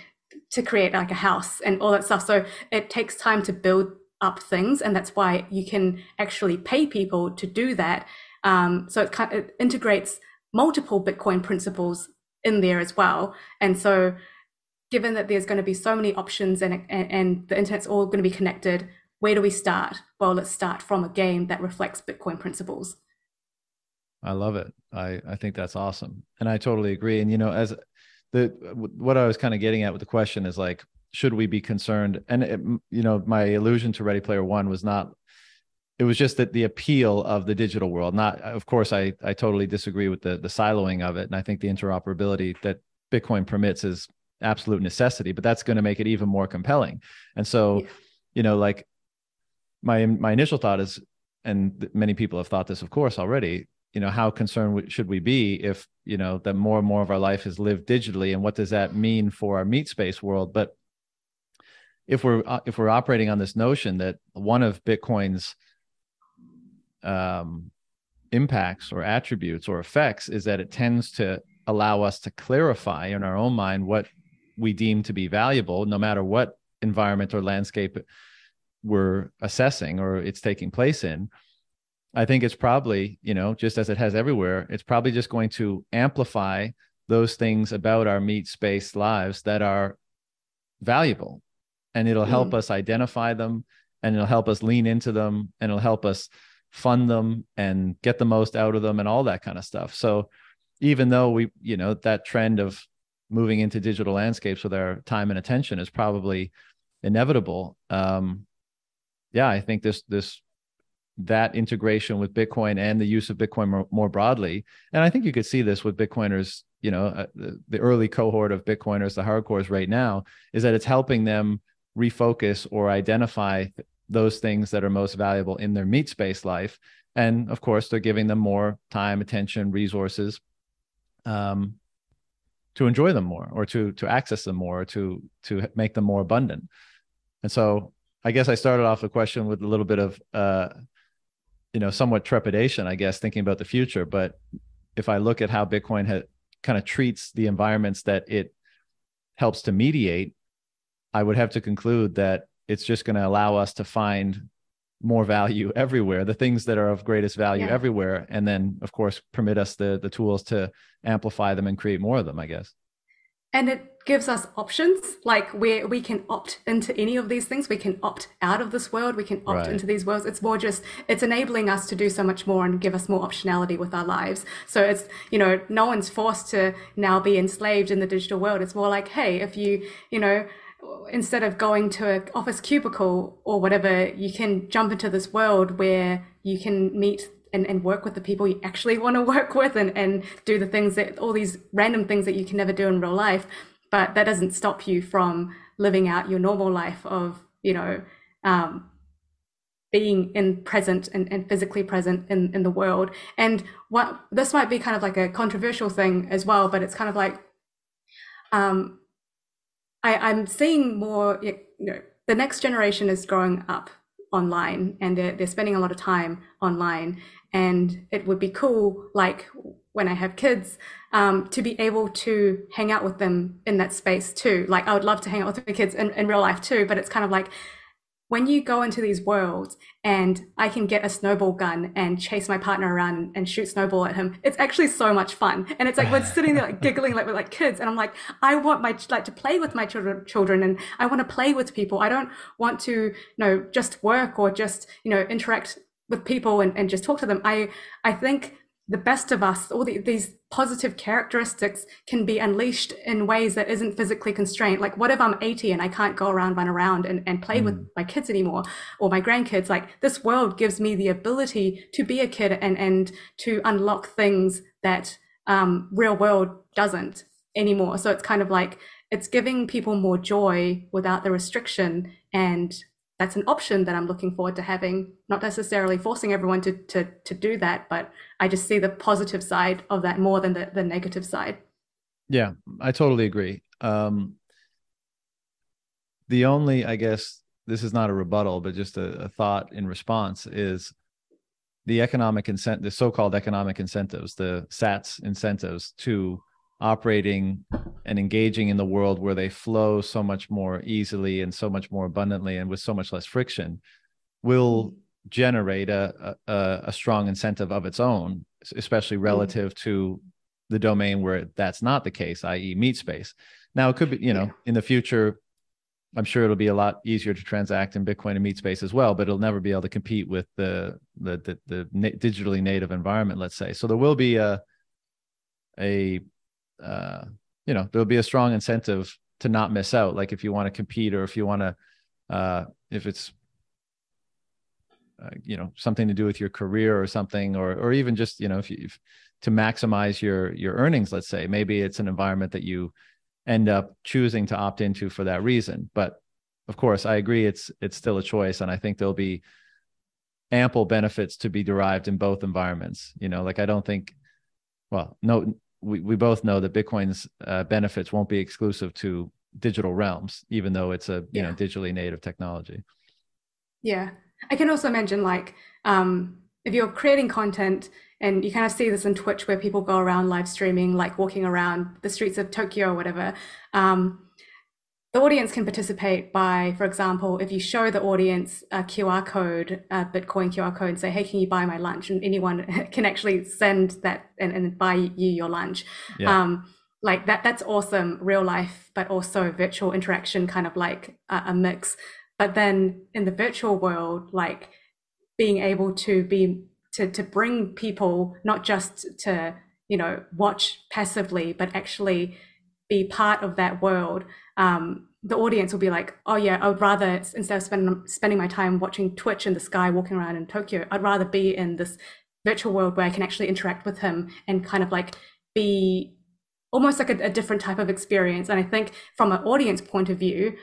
to create like a house and all that stuff. So it takes time to build up things, and that's why you can actually pay people to do that. Um, so it, kind it integrates multiple Bitcoin principles in there as well. And so, given that there's going to be so many options and, and, and the internet's all going to be connected, where do we start? Well, let's start from a game that reflects Bitcoin principles. I love it. I, I think that's awesome. And I totally agree. And, you know, as the, what I was kind of getting at with the question is like, should we be concerned? And, it, you know, my allusion to Ready Player One was not it was just that the appeal of the digital world not of course i i totally disagree with the the siloing of it and i think the interoperability that bitcoin permits is absolute necessity but that's going to make it even more compelling and so yeah. you know like my my initial thought is and many people have thought this of course already you know how concerned should we be if you know that more and more of our life is lived digitally and what does that mean for our meat space world but if we're uh, if we're operating on this notion that one of bitcoin's um, impacts or attributes or effects is that it tends to allow us to clarify in our own mind what we deem to be valuable, no matter what environment or landscape we're assessing or it's taking place in. I think it's probably, you know, just as it has everywhere, it's probably just going to amplify those things about our meat space lives that are valuable. And it'll help mm. us identify them and it'll help us lean into them and it'll help us fund them and get the most out of them and all that kind of stuff. So even though we, you know, that trend of moving into digital landscapes with our time and attention is probably inevitable. Um, yeah, I think this this that integration with Bitcoin and the use of Bitcoin more, more broadly, and I think you could see this with Bitcoiners. You know, uh, the, the early cohort of Bitcoiners, the hardcores right now, is that it's helping them refocus or identify those things that are most valuable in their meat space life. And of course, they're giving them more time, attention, resources um, to enjoy them more or to to access them more, or to to make them more abundant. And so I guess I started off the question with a little bit of uh, you know, somewhat trepidation, I guess, thinking about the future. But if I look at how Bitcoin ha- kind of treats the environments that it helps to mediate, I would have to conclude that it's just going to allow us to find more value everywhere the things that are of greatest value yeah. everywhere and then of course permit us the the tools to amplify them and create more of them i guess and it gives us options like where we can opt into any of these things. We can opt out of this world. We can opt right. into these worlds. It's more just it's enabling us to do so much more and give us more optionality with our lives. So it's you know no one's forced to now be enslaved in the digital world. It's more like hey if you you know instead of going to an office cubicle or whatever, you can jump into this world where you can meet and, and work with the people you actually want to work with and, and do the things that all these random things that you can never do in real life. But that doesn't stop you from living out your normal life of, you know, um, being in present and, and physically present in, in the world. And what this might be kind of like a controversial thing as well, but it's kind of like um, I, I'm seeing more, you know, the next generation is growing up online and they're, they're spending a lot of time online. And it would be cool, like when I have kids, um, to be able to hang out with them in that space too. Like I would love to hang out with my kids in, in real life too, but it's kind of like when you go into these worlds and I can get a snowball gun and chase my partner around and shoot snowball at him, it's actually so much fun. And it's like we're sitting there like giggling like we're like kids. And I'm like, I want my like to play with my children, children, and I want to play with people. I don't want to, you know, just work or just you know interact with people and, and just talk to them. I I think the best of us, all the, these positive characteristics can be unleashed in ways that isn't physically constrained. Like, what if I'm 80 and I can't go around, run around and, and play mm. with my kids anymore or my grandkids? Like, this world gives me the ability to be a kid and, and to unlock things that um, real world doesn't anymore. So it's kind of like it's giving people more joy without the restriction and that's an option that I'm looking forward to having, not necessarily forcing everyone to to to do that, but I just see the positive side of that more than the, the negative side. Yeah, I totally agree. Um, the only, I guess, this is not a rebuttal, but just a, a thought in response is the economic incent, the so-called economic incentives, the SATS incentives to operating and engaging in the world where they flow so much more easily and so much more abundantly and with so much less friction will generate a, a, a strong incentive of its own, especially mm. relative to the domain where that's not the case, i.e., meat space. Now, it could be, you know, in the future, I'm sure it'll be a lot easier to transact in Bitcoin and meat space as well, but it'll never be able to compete with the the the, the digitally native environment, let's say. So there will be a a uh, you know there'll be a strong incentive to not miss out. Like if you want to compete or if you want to uh, if it's uh, you know something to do with your career or something or or even just you know if you if, to maximize your your earnings let's say maybe it's an environment that you end up choosing to opt into for that reason but of course i agree it's it's still a choice and i think there'll be ample benefits to be derived in both environments you know like i don't think well no we, we both know that bitcoin's uh, benefits won't be exclusive to digital realms even though it's a you yeah. know digitally native technology yeah I can also mention like um, if you're creating content and you kind of see this in Twitch where people go around live streaming, like walking around the streets of Tokyo or whatever. Um, the audience can participate by, for example, if you show the audience a QR code, a Bitcoin QR code, and say, "Hey, can you buy my lunch?" and anyone can actually send that and, and buy you your lunch. Yeah. Um, like that, that's awesome, real life, but also virtual interaction, kind of like a, a mix. But then in the virtual world, like being able to be to to bring people not just to you know watch passively, but actually be part of that world. Um, the audience will be like, oh yeah, I would rather instead of spending spending my time watching Twitch in the sky, walking around in Tokyo, I'd rather be in this virtual world where I can actually interact with him and kind of like be almost like a, a different type of experience. And I think from an audience point of view,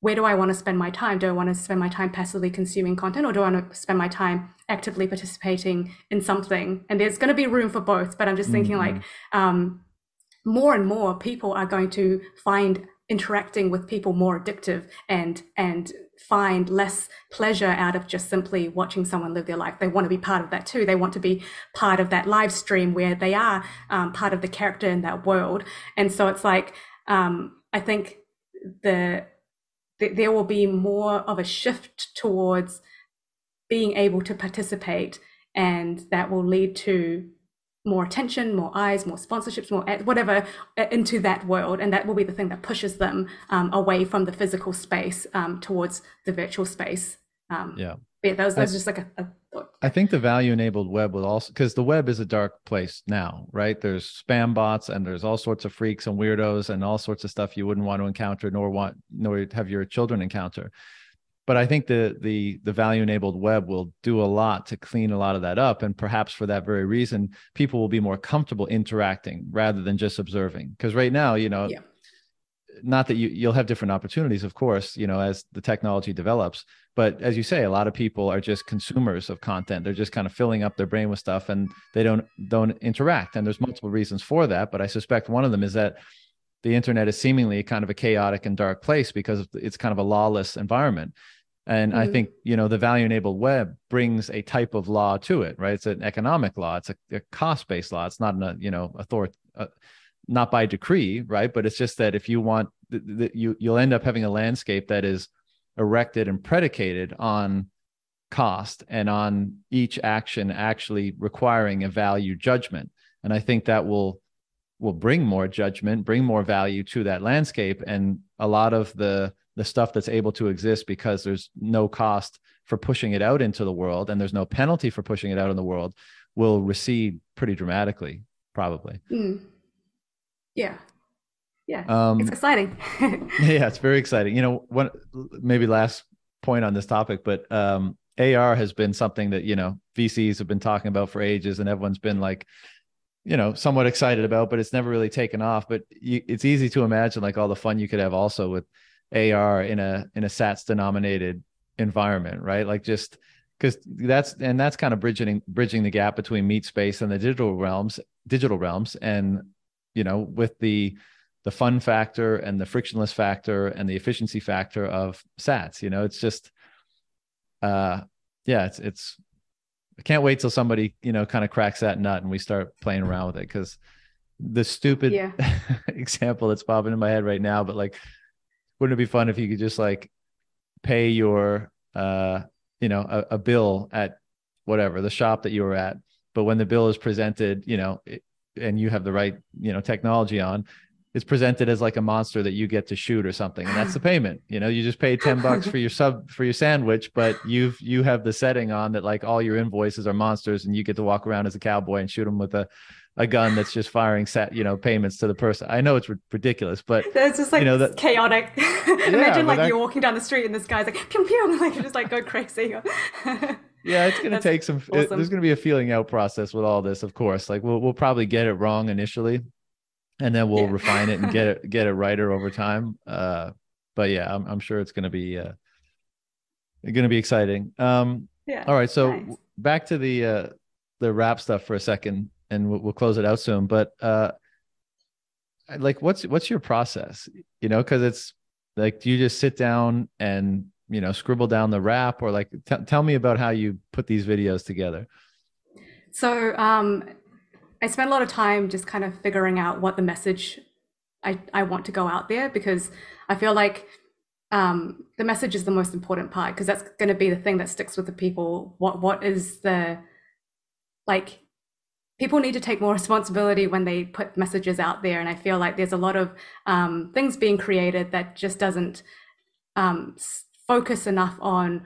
where do I want to spend my time? Do I want to spend my time passively consuming content or do I want to spend my time actively participating in something? And there's going to be room for both, but I'm just thinking mm-hmm. like um, more and more people are going to find interacting with people more addictive and and find less pleasure out of just simply watching someone live their life. They want to be part of that too. They want to be part of that live stream where they are um, part of the character in that world. And so it's like um, I think the there will be more of a shift towards being able to participate and that will lead to more attention more eyes more sponsorships more whatever uh, into that world and that will be the thing that pushes them um, away from the physical space um, towards the virtual space um, yeah yeah that was, that was just like a, a I think the value enabled web will also because the web is a dark place now, right? There's spam bots and there's all sorts of freaks and weirdos and all sorts of stuff you wouldn't want to encounter nor want nor have your children encounter. But I think the the the value enabled web will do a lot to clean a lot of that up, and perhaps for that very reason, people will be more comfortable interacting rather than just observing. Because right now, you know, yeah. not that you you'll have different opportunities of course you know as the technology develops but as you say a lot of people are just consumers of content. They're just kind of filling up their brain with stuff and they don't don't interact and there's multiple reasons for that but i suspect one of them is that the internet is seemingly kind of a chaotic and dark place because it's kind of a lawless environment and mm-hmm. i think you know the value enabled web brings a type of law to it right it's an economic law it's a, a cost based law it's not a you know author uh, not by decree, right? But it's just that if you want, that you you'll end up having a landscape that is erected and predicated on cost and on each action actually requiring a value judgment. And I think that will will bring more judgment, bring more value to that landscape, and a lot of the the stuff that's able to exist because there's no cost for pushing it out into the world and there's no penalty for pushing it out in the world will recede pretty dramatically probably mm. Yeah. Yeah. Um, it's exciting. yeah, it's very exciting. You know, one maybe last point on this topic, but um, AR has been something that, you know, VCs have been talking about for ages and everyone's been like, you know, somewhat excited about, but it's never really taken off. But you, it's easy to imagine like all the fun you could have also with AR in a in a SATS denominated environment, right? Like just because that's and that's kind of bridging bridging the gap between meat space and the digital realms, digital realms, and you know, with the the fun factor and the frictionless factor and the efficiency factor of Sats. You know, it's just, uh, yeah, it's it's. I can't wait till somebody you know kind of cracks that nut and we start playing around with it because the stupid yeah. example that's popping in my head right now, but like, wouldn't it be fun if you could just like pay your uh you know a, a bill at whatever the shop that you were at, but when the bill is presented, you know, it, and you have the right you know technology on, it's presented as like a monster that you get to shoot or something and that's the payment. You know you just pay 10 bucks for your sub for your sandwich but you've you have the setting on that like all your invoices are monsters and you get to walk around as a cowboy and shoot them with a a gun that's just firing sats you know payments to the person i know it's ridiculous but it's just like you know, that, chaotic yeah, imagine like I, you're walking down the street and this guy's like pew pew like you just like go crazy yeah it's gonna take some awesome. it, there's gonna be a feeling out process with all this of course like we'll, we'll probably get it wrong initially and then we'll yeah. refine it and get it get it righter over time. Uh, but yeah, I'm, I'm sure it's going to be uh, going to be exciting. Um, yeah. All right, so nice. back to the uh, the rap stuff for a second, and we'll, we'll close it out soon. But uh, like, what's what's your process? You know, because it's like, do you just sit down and you know scribble down the rap, or like, t- tell me about how you put these videos together. So um, I spent a lot of time just kind of figuring out what the message I, I want to go out there because I feel like um, the message is the most important part because that's going to be the thing that sticks with the people. What what is the like? People need to take more responsibility when they put messages out there, and I feel like there's a lot of um, things being created that just doesn't um, focus enough on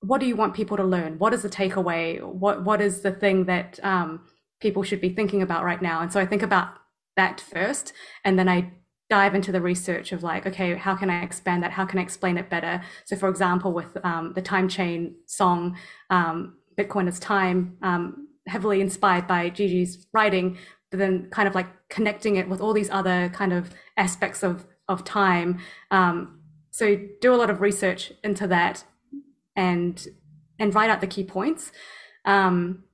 what do you want people to learn. What is the takeaway? What what is the thing that um, people should be thinking about right now. And so I think about that first, and then I dive into the research of like, okay, how can I expand that? How can I explain it better? So, for example, with um, the time chain song, um, Bitcoin is time, um, heavily inspired by Gigi's writing, but then kind of like connecting it with all these other kind of aspects of of time. Um, so, do a lot of research into that, and and write out the key points. Um,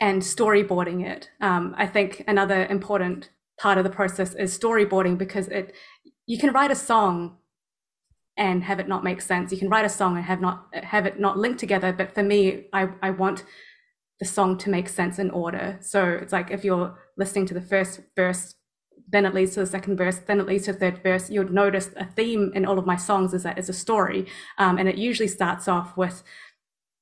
and storyboarding it. Um, I think another important part of the process is storyboarding because it you can write a song and have it not make sense. You can write a song and have not have it not linked together. But for me, I, I want the song to make sense in order. So it's like if you're listening to the first verse, then it leads to the second verse, then it leads to the third verse. You'll notice a theme in all of my songs is that it's a story, um, and it usually starts off with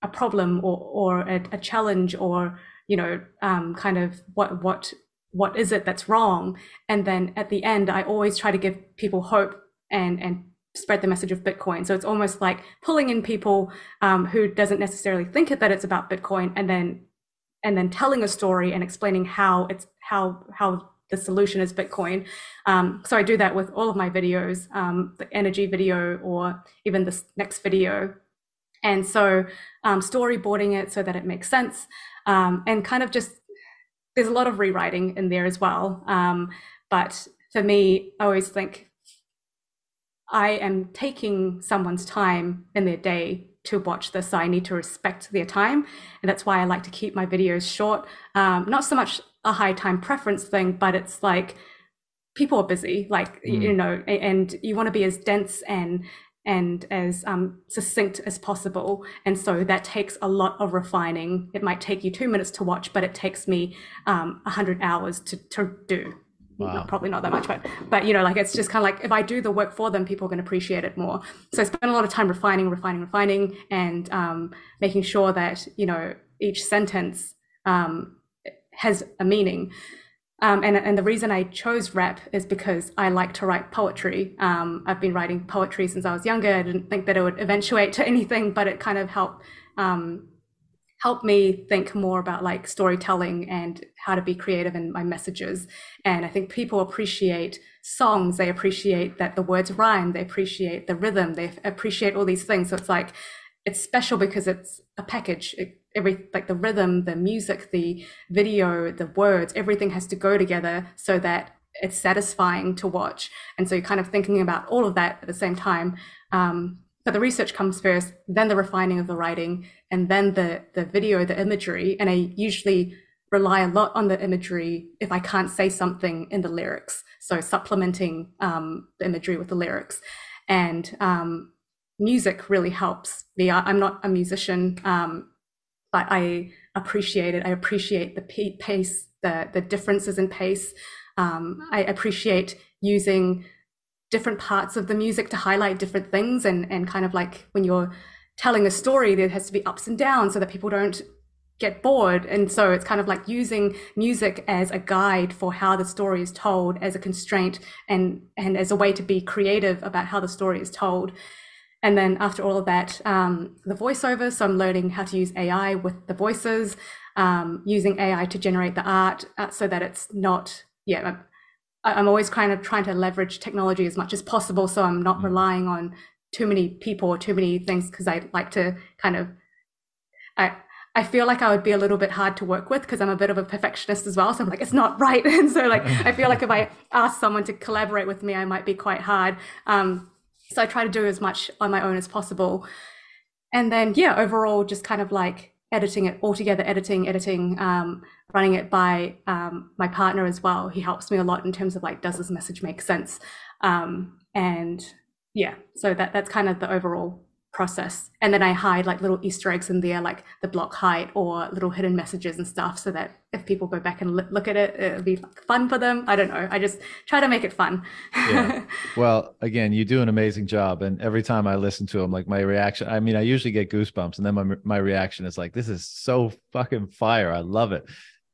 a problem or or a, a challenge or you know, um, kind of what what what is it that's wrong? And then at the end, I always try to give people hope and and spread the message of Bitcoin. So it's almost like pulling in people um, who doesn't necessarily think that it's about Bitcoin, and then and then telling a story and explaining how it's how how the solution is Bitcoin. Um, so I do that with all of my videos, um, the energy video or even this next video. And so um, storyboarding it so that it makes sense um, and kind of just there's a lot of rewriting in there as well. Um, but for me, I always think I am taking someone's time in their day to watch this. So I need to respect their time. And that's why I like to keep my videos short. Um, not so much a high time preference thing, but it's like people are busy, like, mm. you know, and you want to be as dense and and as um, succinct as possible. And so that takes a lot of refining. It might take you two minutes to watch, but it takes me um, 100 hours to, to do. Wow. Not, probably not that much, but but you know, like it's just kind of like if I do the work for them, people can appreciate it more. So I spend a lot of time refining, refining, refining, and um, making sure that you know each sentence um, has a meaning. Um, and, and the reason I chose rap is because I like to write poetry. Um, I've been writing poetry since I was younger. I didn't think that it would eventuate to anything, but it kind of helped um, help me think more about like storytelling and how to be creative in my messages. And I think people appreciate songs. They appreciate that the words rhyme. They appreciate the rhythm. They appreciate all these things. So it's like it's special because it's a package. It, every like the rhythm, the music, the video, the words, everything has to go together so that it's satisfying to watch. And so you're kind of thinking about all of that at the same time. Um, but the research comes first, then the refining of the writing, and then the the video, the imagery. And I usually rely a lot on the imagery if I can't say something in the lyrics. So supplementing um, the imagery with the lyrics, and um, music really helps me. I'm not a musician, um, but I appreciate it. I appreciate the pace, the the differences in pace. Um, I appreciate using different parts of the music to highlight different things and and kind of like when you're telling a story there has to be ups and downs so that people don't get bored. And so it's kind of like using music as a guide for how the story is told as a constraint and and as a way to be creative about how the story is told. And then after all of that um, the voiceover. So i'm learning how to use ai with the voices um, using ai to generate the art uh, so that it's not yeah I'm always kind of trying to leverage technology as much as possible. So I'm not mm. relying on too many people or too many things because I like to kind of, I, I feel like I would be a little bit hard to work with because I'm a bit of a perfectionist as well. So I'm like, it's not right. And so like, I feel like if I ask someone to collaborate with me, I might be quite hard. Um, so I try to do as much on my own as possible. And then, yeah, overall, just kind of like editing it all together, editing, editing, um, running it by um, my partner as well. He helps me a lot in terms of like, does this message make sense? Um, and yeah, so that that's kind of the overall process. And then I hide like little Easter eggs in there, like the block height or little hidden messages and stuff, so that if people go back and look at it, it'll be fun for them. I don't know. I just try to make it fun. yeah. Well, again, you do an amazing job, and every time I listen to them, like my reaction. I mean, I usually get goosebumps, and then my my reaction is like, "This is so fucking fire! I love it."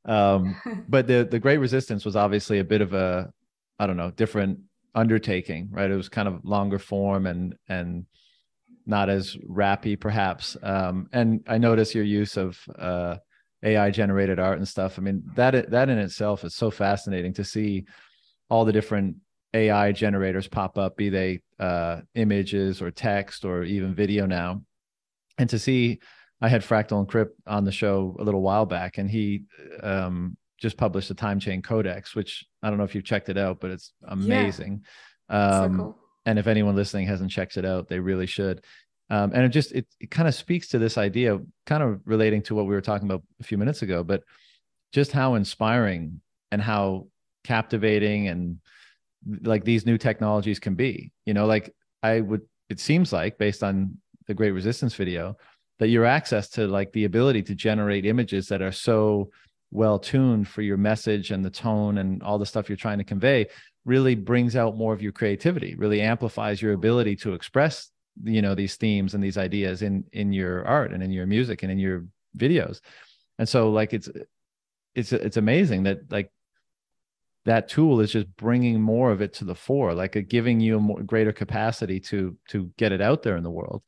Um, but the the Great Resistance was obviously a bit of a, I don't know, different undertaking, right? It was kind of longer form and and not as rappy perhaps. Um, and I notice your use of uh, AI generated art and stuff. I mean, that that in itself is so fascinating to see all the different AI generators pop up, be they uh, images or text or even video now, and to see. I had Fractal Encrypt on the show a little while back, and he um, just published a time chain codex, which I don't know if you've checked it out, but it's amazing. Yeah. Um, so cool and if anyone listening hasn't checked it out, they really should. Um, and it just it, it kind of speaks to this idea, kind of relating to what we were talking about a few minutes ago, but just how inspiring and how captivating and like these new technologies can be. You know, like I would, it seems like based on the Great Resistance video, that your access to like the ability to generate images that are so well tuned for your message and the tone and all the stuff you're trying to convey really brings out more of your creativity really amplifies your ability to express you know these themes and these ideas in in your art and in your music and in your videos. And so like it's it's it's amazing that like that tool is just bringing more of it to the fore like giving you a more, greater capacity to to get it out there in the world.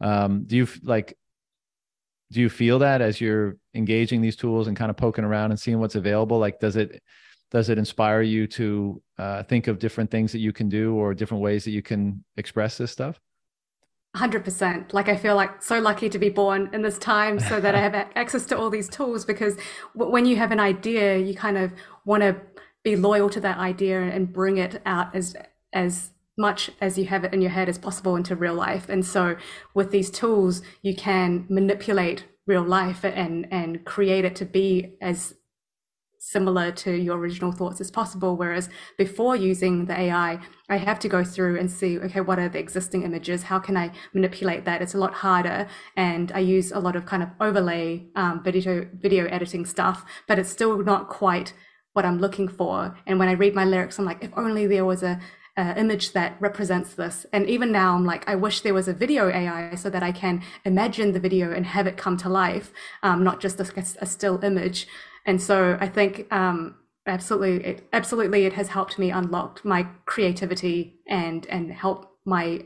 Um do you like do you feel that as you're engaging these tools and kind of poking around and seeing what's available? Like does it does it inspire you to uh, think of different things that you can do or different ways that you can express this stuff? 100% like i feel like so lucky to be born in this time so that i have access to all these tools because when you have an idea you kind of want to be loyal to that idea and bring it out as as much as you have it in your head as possible into real life. And so with these tools you can manipulate real life and and create it to be as similar to your original thoughts as possible. Whereas before using the AI, I have to go through and see, okay, what are the existing images? How can I manipulate that? It's a lot harder. And I use a lot of kind of overlay um, video, video editing stuff, but it's still not quite what I'm looking for. And when I read my lyrics, I'm like, if only there was a, image that represents this. And even now, I'm like, I wish there was a video AI so that I can imagine the video and have it come to life, um, not just a, a, still image. And so I think um, absolutely, it, absolutely, it has helped me unlock my creativity and and help my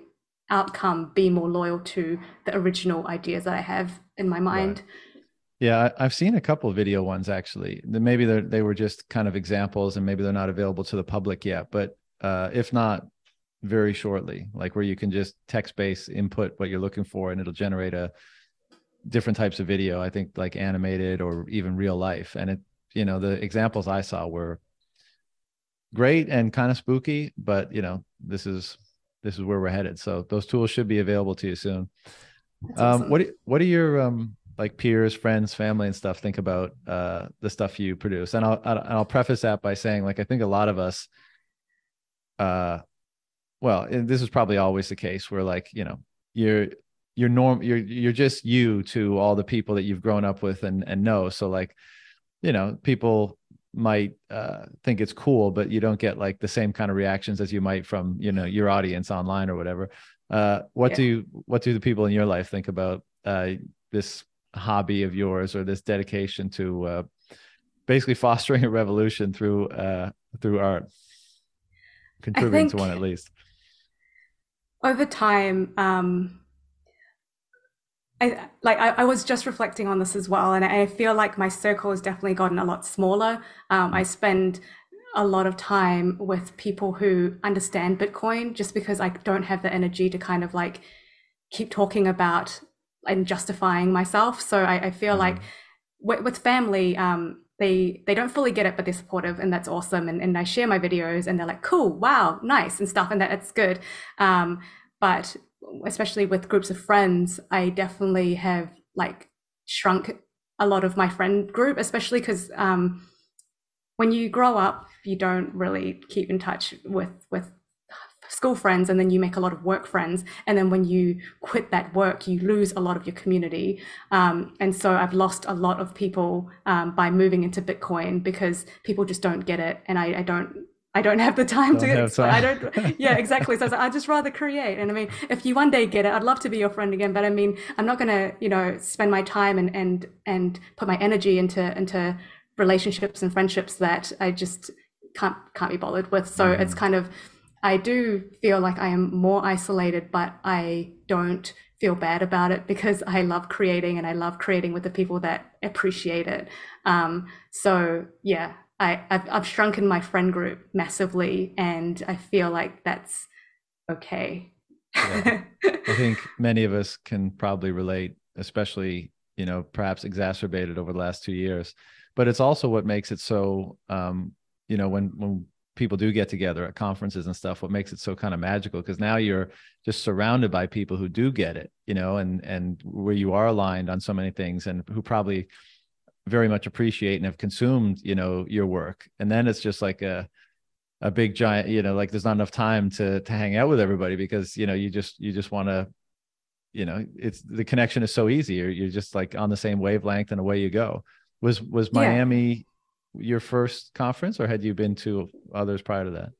outcome be more loyal to the original ideas that I have in my mind. Right. Yeah, I've seen a couple of video ones actually. Maybe they they were just kind of examples, and maybe they're not available to the public yet. But uh, if not, very shortly, like where you can just text based input what you're looking for, and it'll generate a different types of video i think like animated or even real life and it you know the examples i saw were great and kind of spooky but you know this is this is where we're headed. So those tools should be available to you soon. That's Um, awesome. what do- what do your um like peers, friends, family, and stuff think about uh the stuff you produce? And I'll I'll I'll preface that by saying like I think a lot of us, uh, well, and this is probably always the case where like you know you're you're norm you're you're just you to all the people that you've grown up with and and know. So like you know people might uh think it's cool but you don't get like the same kind of reactions as you might from you know your audience online or whatever uh what Yeah. do what do the people in your life think about uh this hobby of yours or this dedication to uh basically fostering a revolution through uh through art contributing to one at least over time um I like I, I was just reflecting on this as well and I feel like my circle has definitely gotten a lot smaller. Um, I spend a lot of time with people who understand Bitcoin just because I don't have the energy to kind of like keep talking about and justifying myself. So I, I feel Mhm. like with, with family um they they don't fully get it but they're supportive and that's awesome and, and I share my videos and they're like cool wow nice and stuff and that it's good. Um but especially with groups of friends i definitely have like shrunk a lot of my friend group especially because um when you grow up you don't really keep in touch with with school friends and then you make a lot of work friends and then when you quit that work you lose a lot of your community. Um, and so i've lost a lot of people um, by moving into bitcoin because people just don't get it and i, I don't I don't have the time Don't to. explain- I don't. Yeah, exactly. So I like, I'd just rather create. And I mean, if you one day get it, I'd love to be your friend again. But I mean, I'm not going to, you know, spend my time and and and put my energy into into relationships and friendships that I just can't can't be bothered with. So it's kind of, I do feel like I am more isolated, but I don't feel bad about it because I love creating and I love creating with the people that appreciate it. Um, so yeah, I, I've, I've shrunken my friend group massively and I feel like that's okay. Yeah. I think many of us can probably relate, especially, you know, perhaps exacerbated over the last two years. But it's also what makes it so, um, you know, when when people do get together at conferences and stuff, what makes it so kind of magical because now you're just surrounded by people who do get it, you know, and and where you are aligned on so many things and who probably very much appreciate and have consumed, you know, your work. And then it's just like a a big giant you know like there's not enough time to to hang out with everybody because you know you just you just want to you know it's the connection is so easy you're, you're just like on the same wavelength and away you go was was Yeah. miami your first conference or had you been to others prior to that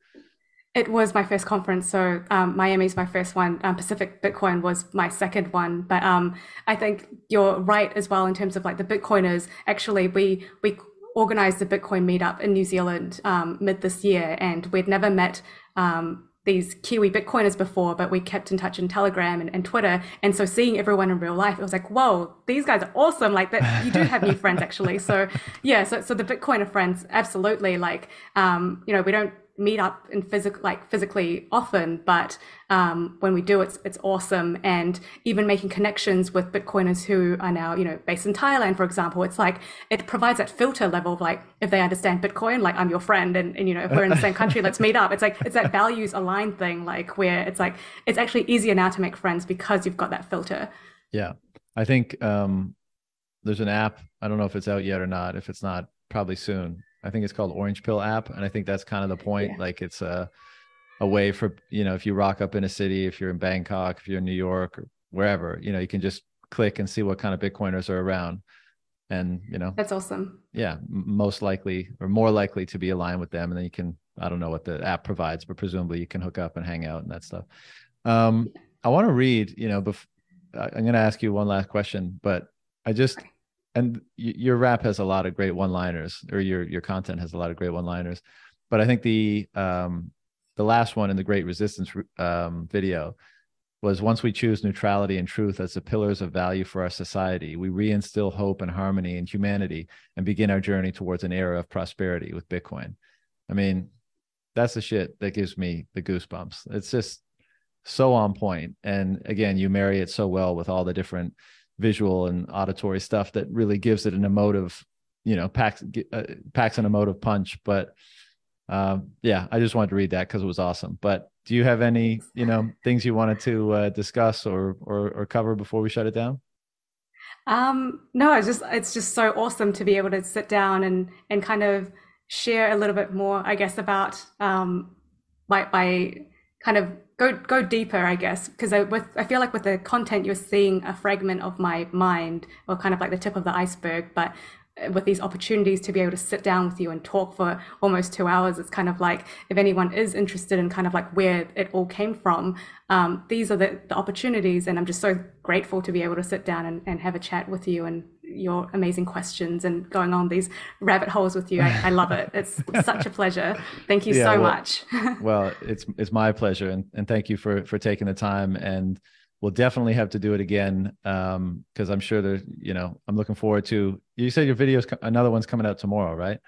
It was my first conference, so um, Miami's my first one. Um, Pacific Bitcoin was my second one, but um, I think you're right as well in terms of like the Bitcoiners. Actually, we we organized the Bitcoin meetup in New Zealand um, mid this year, and we'd never met um, these Kiwi Bitcoiners before, but we kept in touch in Telegram and, and Twitter. And so seeing everyone in real life, it was like, whoa, these guys are awesome. Like that, you do have new friends actually. So yeah, so so the Bitcoiner friends, absolutely. Like um, you know, we don't meet up in physical like physically often but um, when we do it's it's awesome. And even making connections with bitcoiners who are now you know based in thailand for example it's like it provides that filter level of like if they understand bitcoin like i'm your friend and, and you know if we're in the same country let's meet up. It's like it's that values aligned thing like where it's like it's actually easier now to make friends because you've got that filter. Yeah. I think um there's an app. I don't know if it's out yet or not. If it's not probably soon i think it's called orange pill app and i think that's kind of the point Yeah. like it's a a way for you know if you rock up in a city if you're in bangkok if you're in new york or wherever you know you can just click and see what kind of bitcoiners are around and you know that's awesome yeah most likely or more likely to be aligned with them and then you can i don't know what the app provides but presumably you can hook up and hang out and that stuff um i want to read you know bef- i'm going to ask you one last question but i just. And your rap has a lot of great one liners or your your content has a lot of great one liners but i think the um the last one in the great resistance um video was once we choose neutrality and truth as the pillars of value for our society, we reinstill hope and harmony and humanity and begin our journey towards an era of prosperity with Bitcoin. I mean, that's the shit that gives me the goosebumps. It's just so on point. And again, you marry it so well with all the different visual and auditory stuff that really gives it an emotive, you know, packs uh, packs an emotive punch. But um, yeah, I just wanted to read that because it was awesome. But do you have any you know things you wanted to uh, discuss or, or or cover before we shut it down? Um, no, it's just it's just so awesome to be able to sit down and and kind of share a little bit more, I guess, about um, by by kind of go go deeper, I guess, because I with I feel like with the content you're seeing a fragment of my mind or kind of like the tip of the iceberg, but with these opportunities to be able to sit down with you and talk for almost two hours. It's kind of like if anyone is interested in kind of like where it all came from um, these are the, the opportunities and i'm just so grateful to be able to sit down and, and have a chat with you and your amazing questions and going on these rabbit holes with you. I, I love it. It's such a pleasure. Thank you yeah, so well, much. well it's it's my pleasure and, and thank you for for taking the time and we'll definitely have to do it again because um, I'm sure there's, you know, I'm looking forward to. You said your videos, another one's coming out tomorrow, right?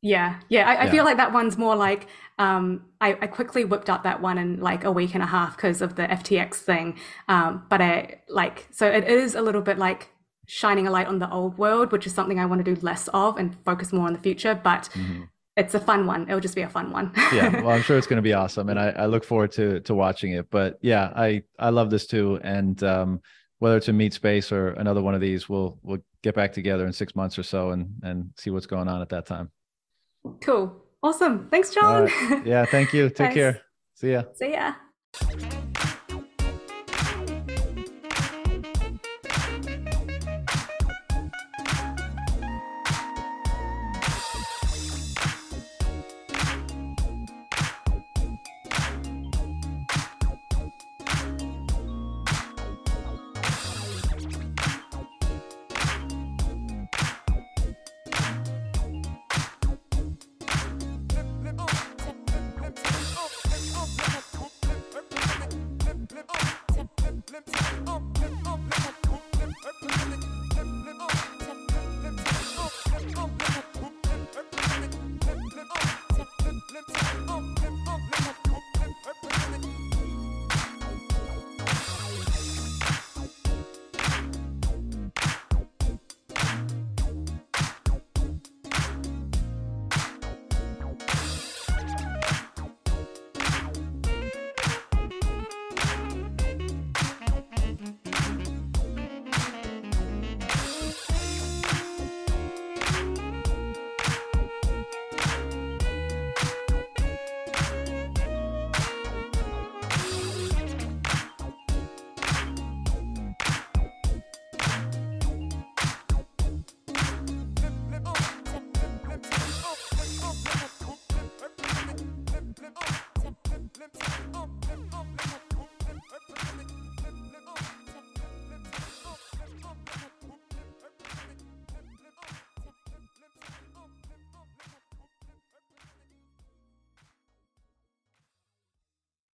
Yeah, yeah. I, I feel like that one's more like um, I, I, quickly whipped up that one in like a week and a half because of the FTX thing. Um, but I like so it is a little bit like shining a light on the old world, which is something I want to do less of and focus more on the future. But mm-hmm it's a fun one. It'll just be a fun one. yeah, well, I'm sure it's going to be awesome, and I, I, look forward to to watching it. But yeah, I I love this too, and um, whether it's a meet space or another one of these, we'll we'll get back together in six months or so and and see what's going on at that time. Cool, awesome. Thanks, John. Right. Yeah, thank you. Take Thanks. care. See ya. See ya.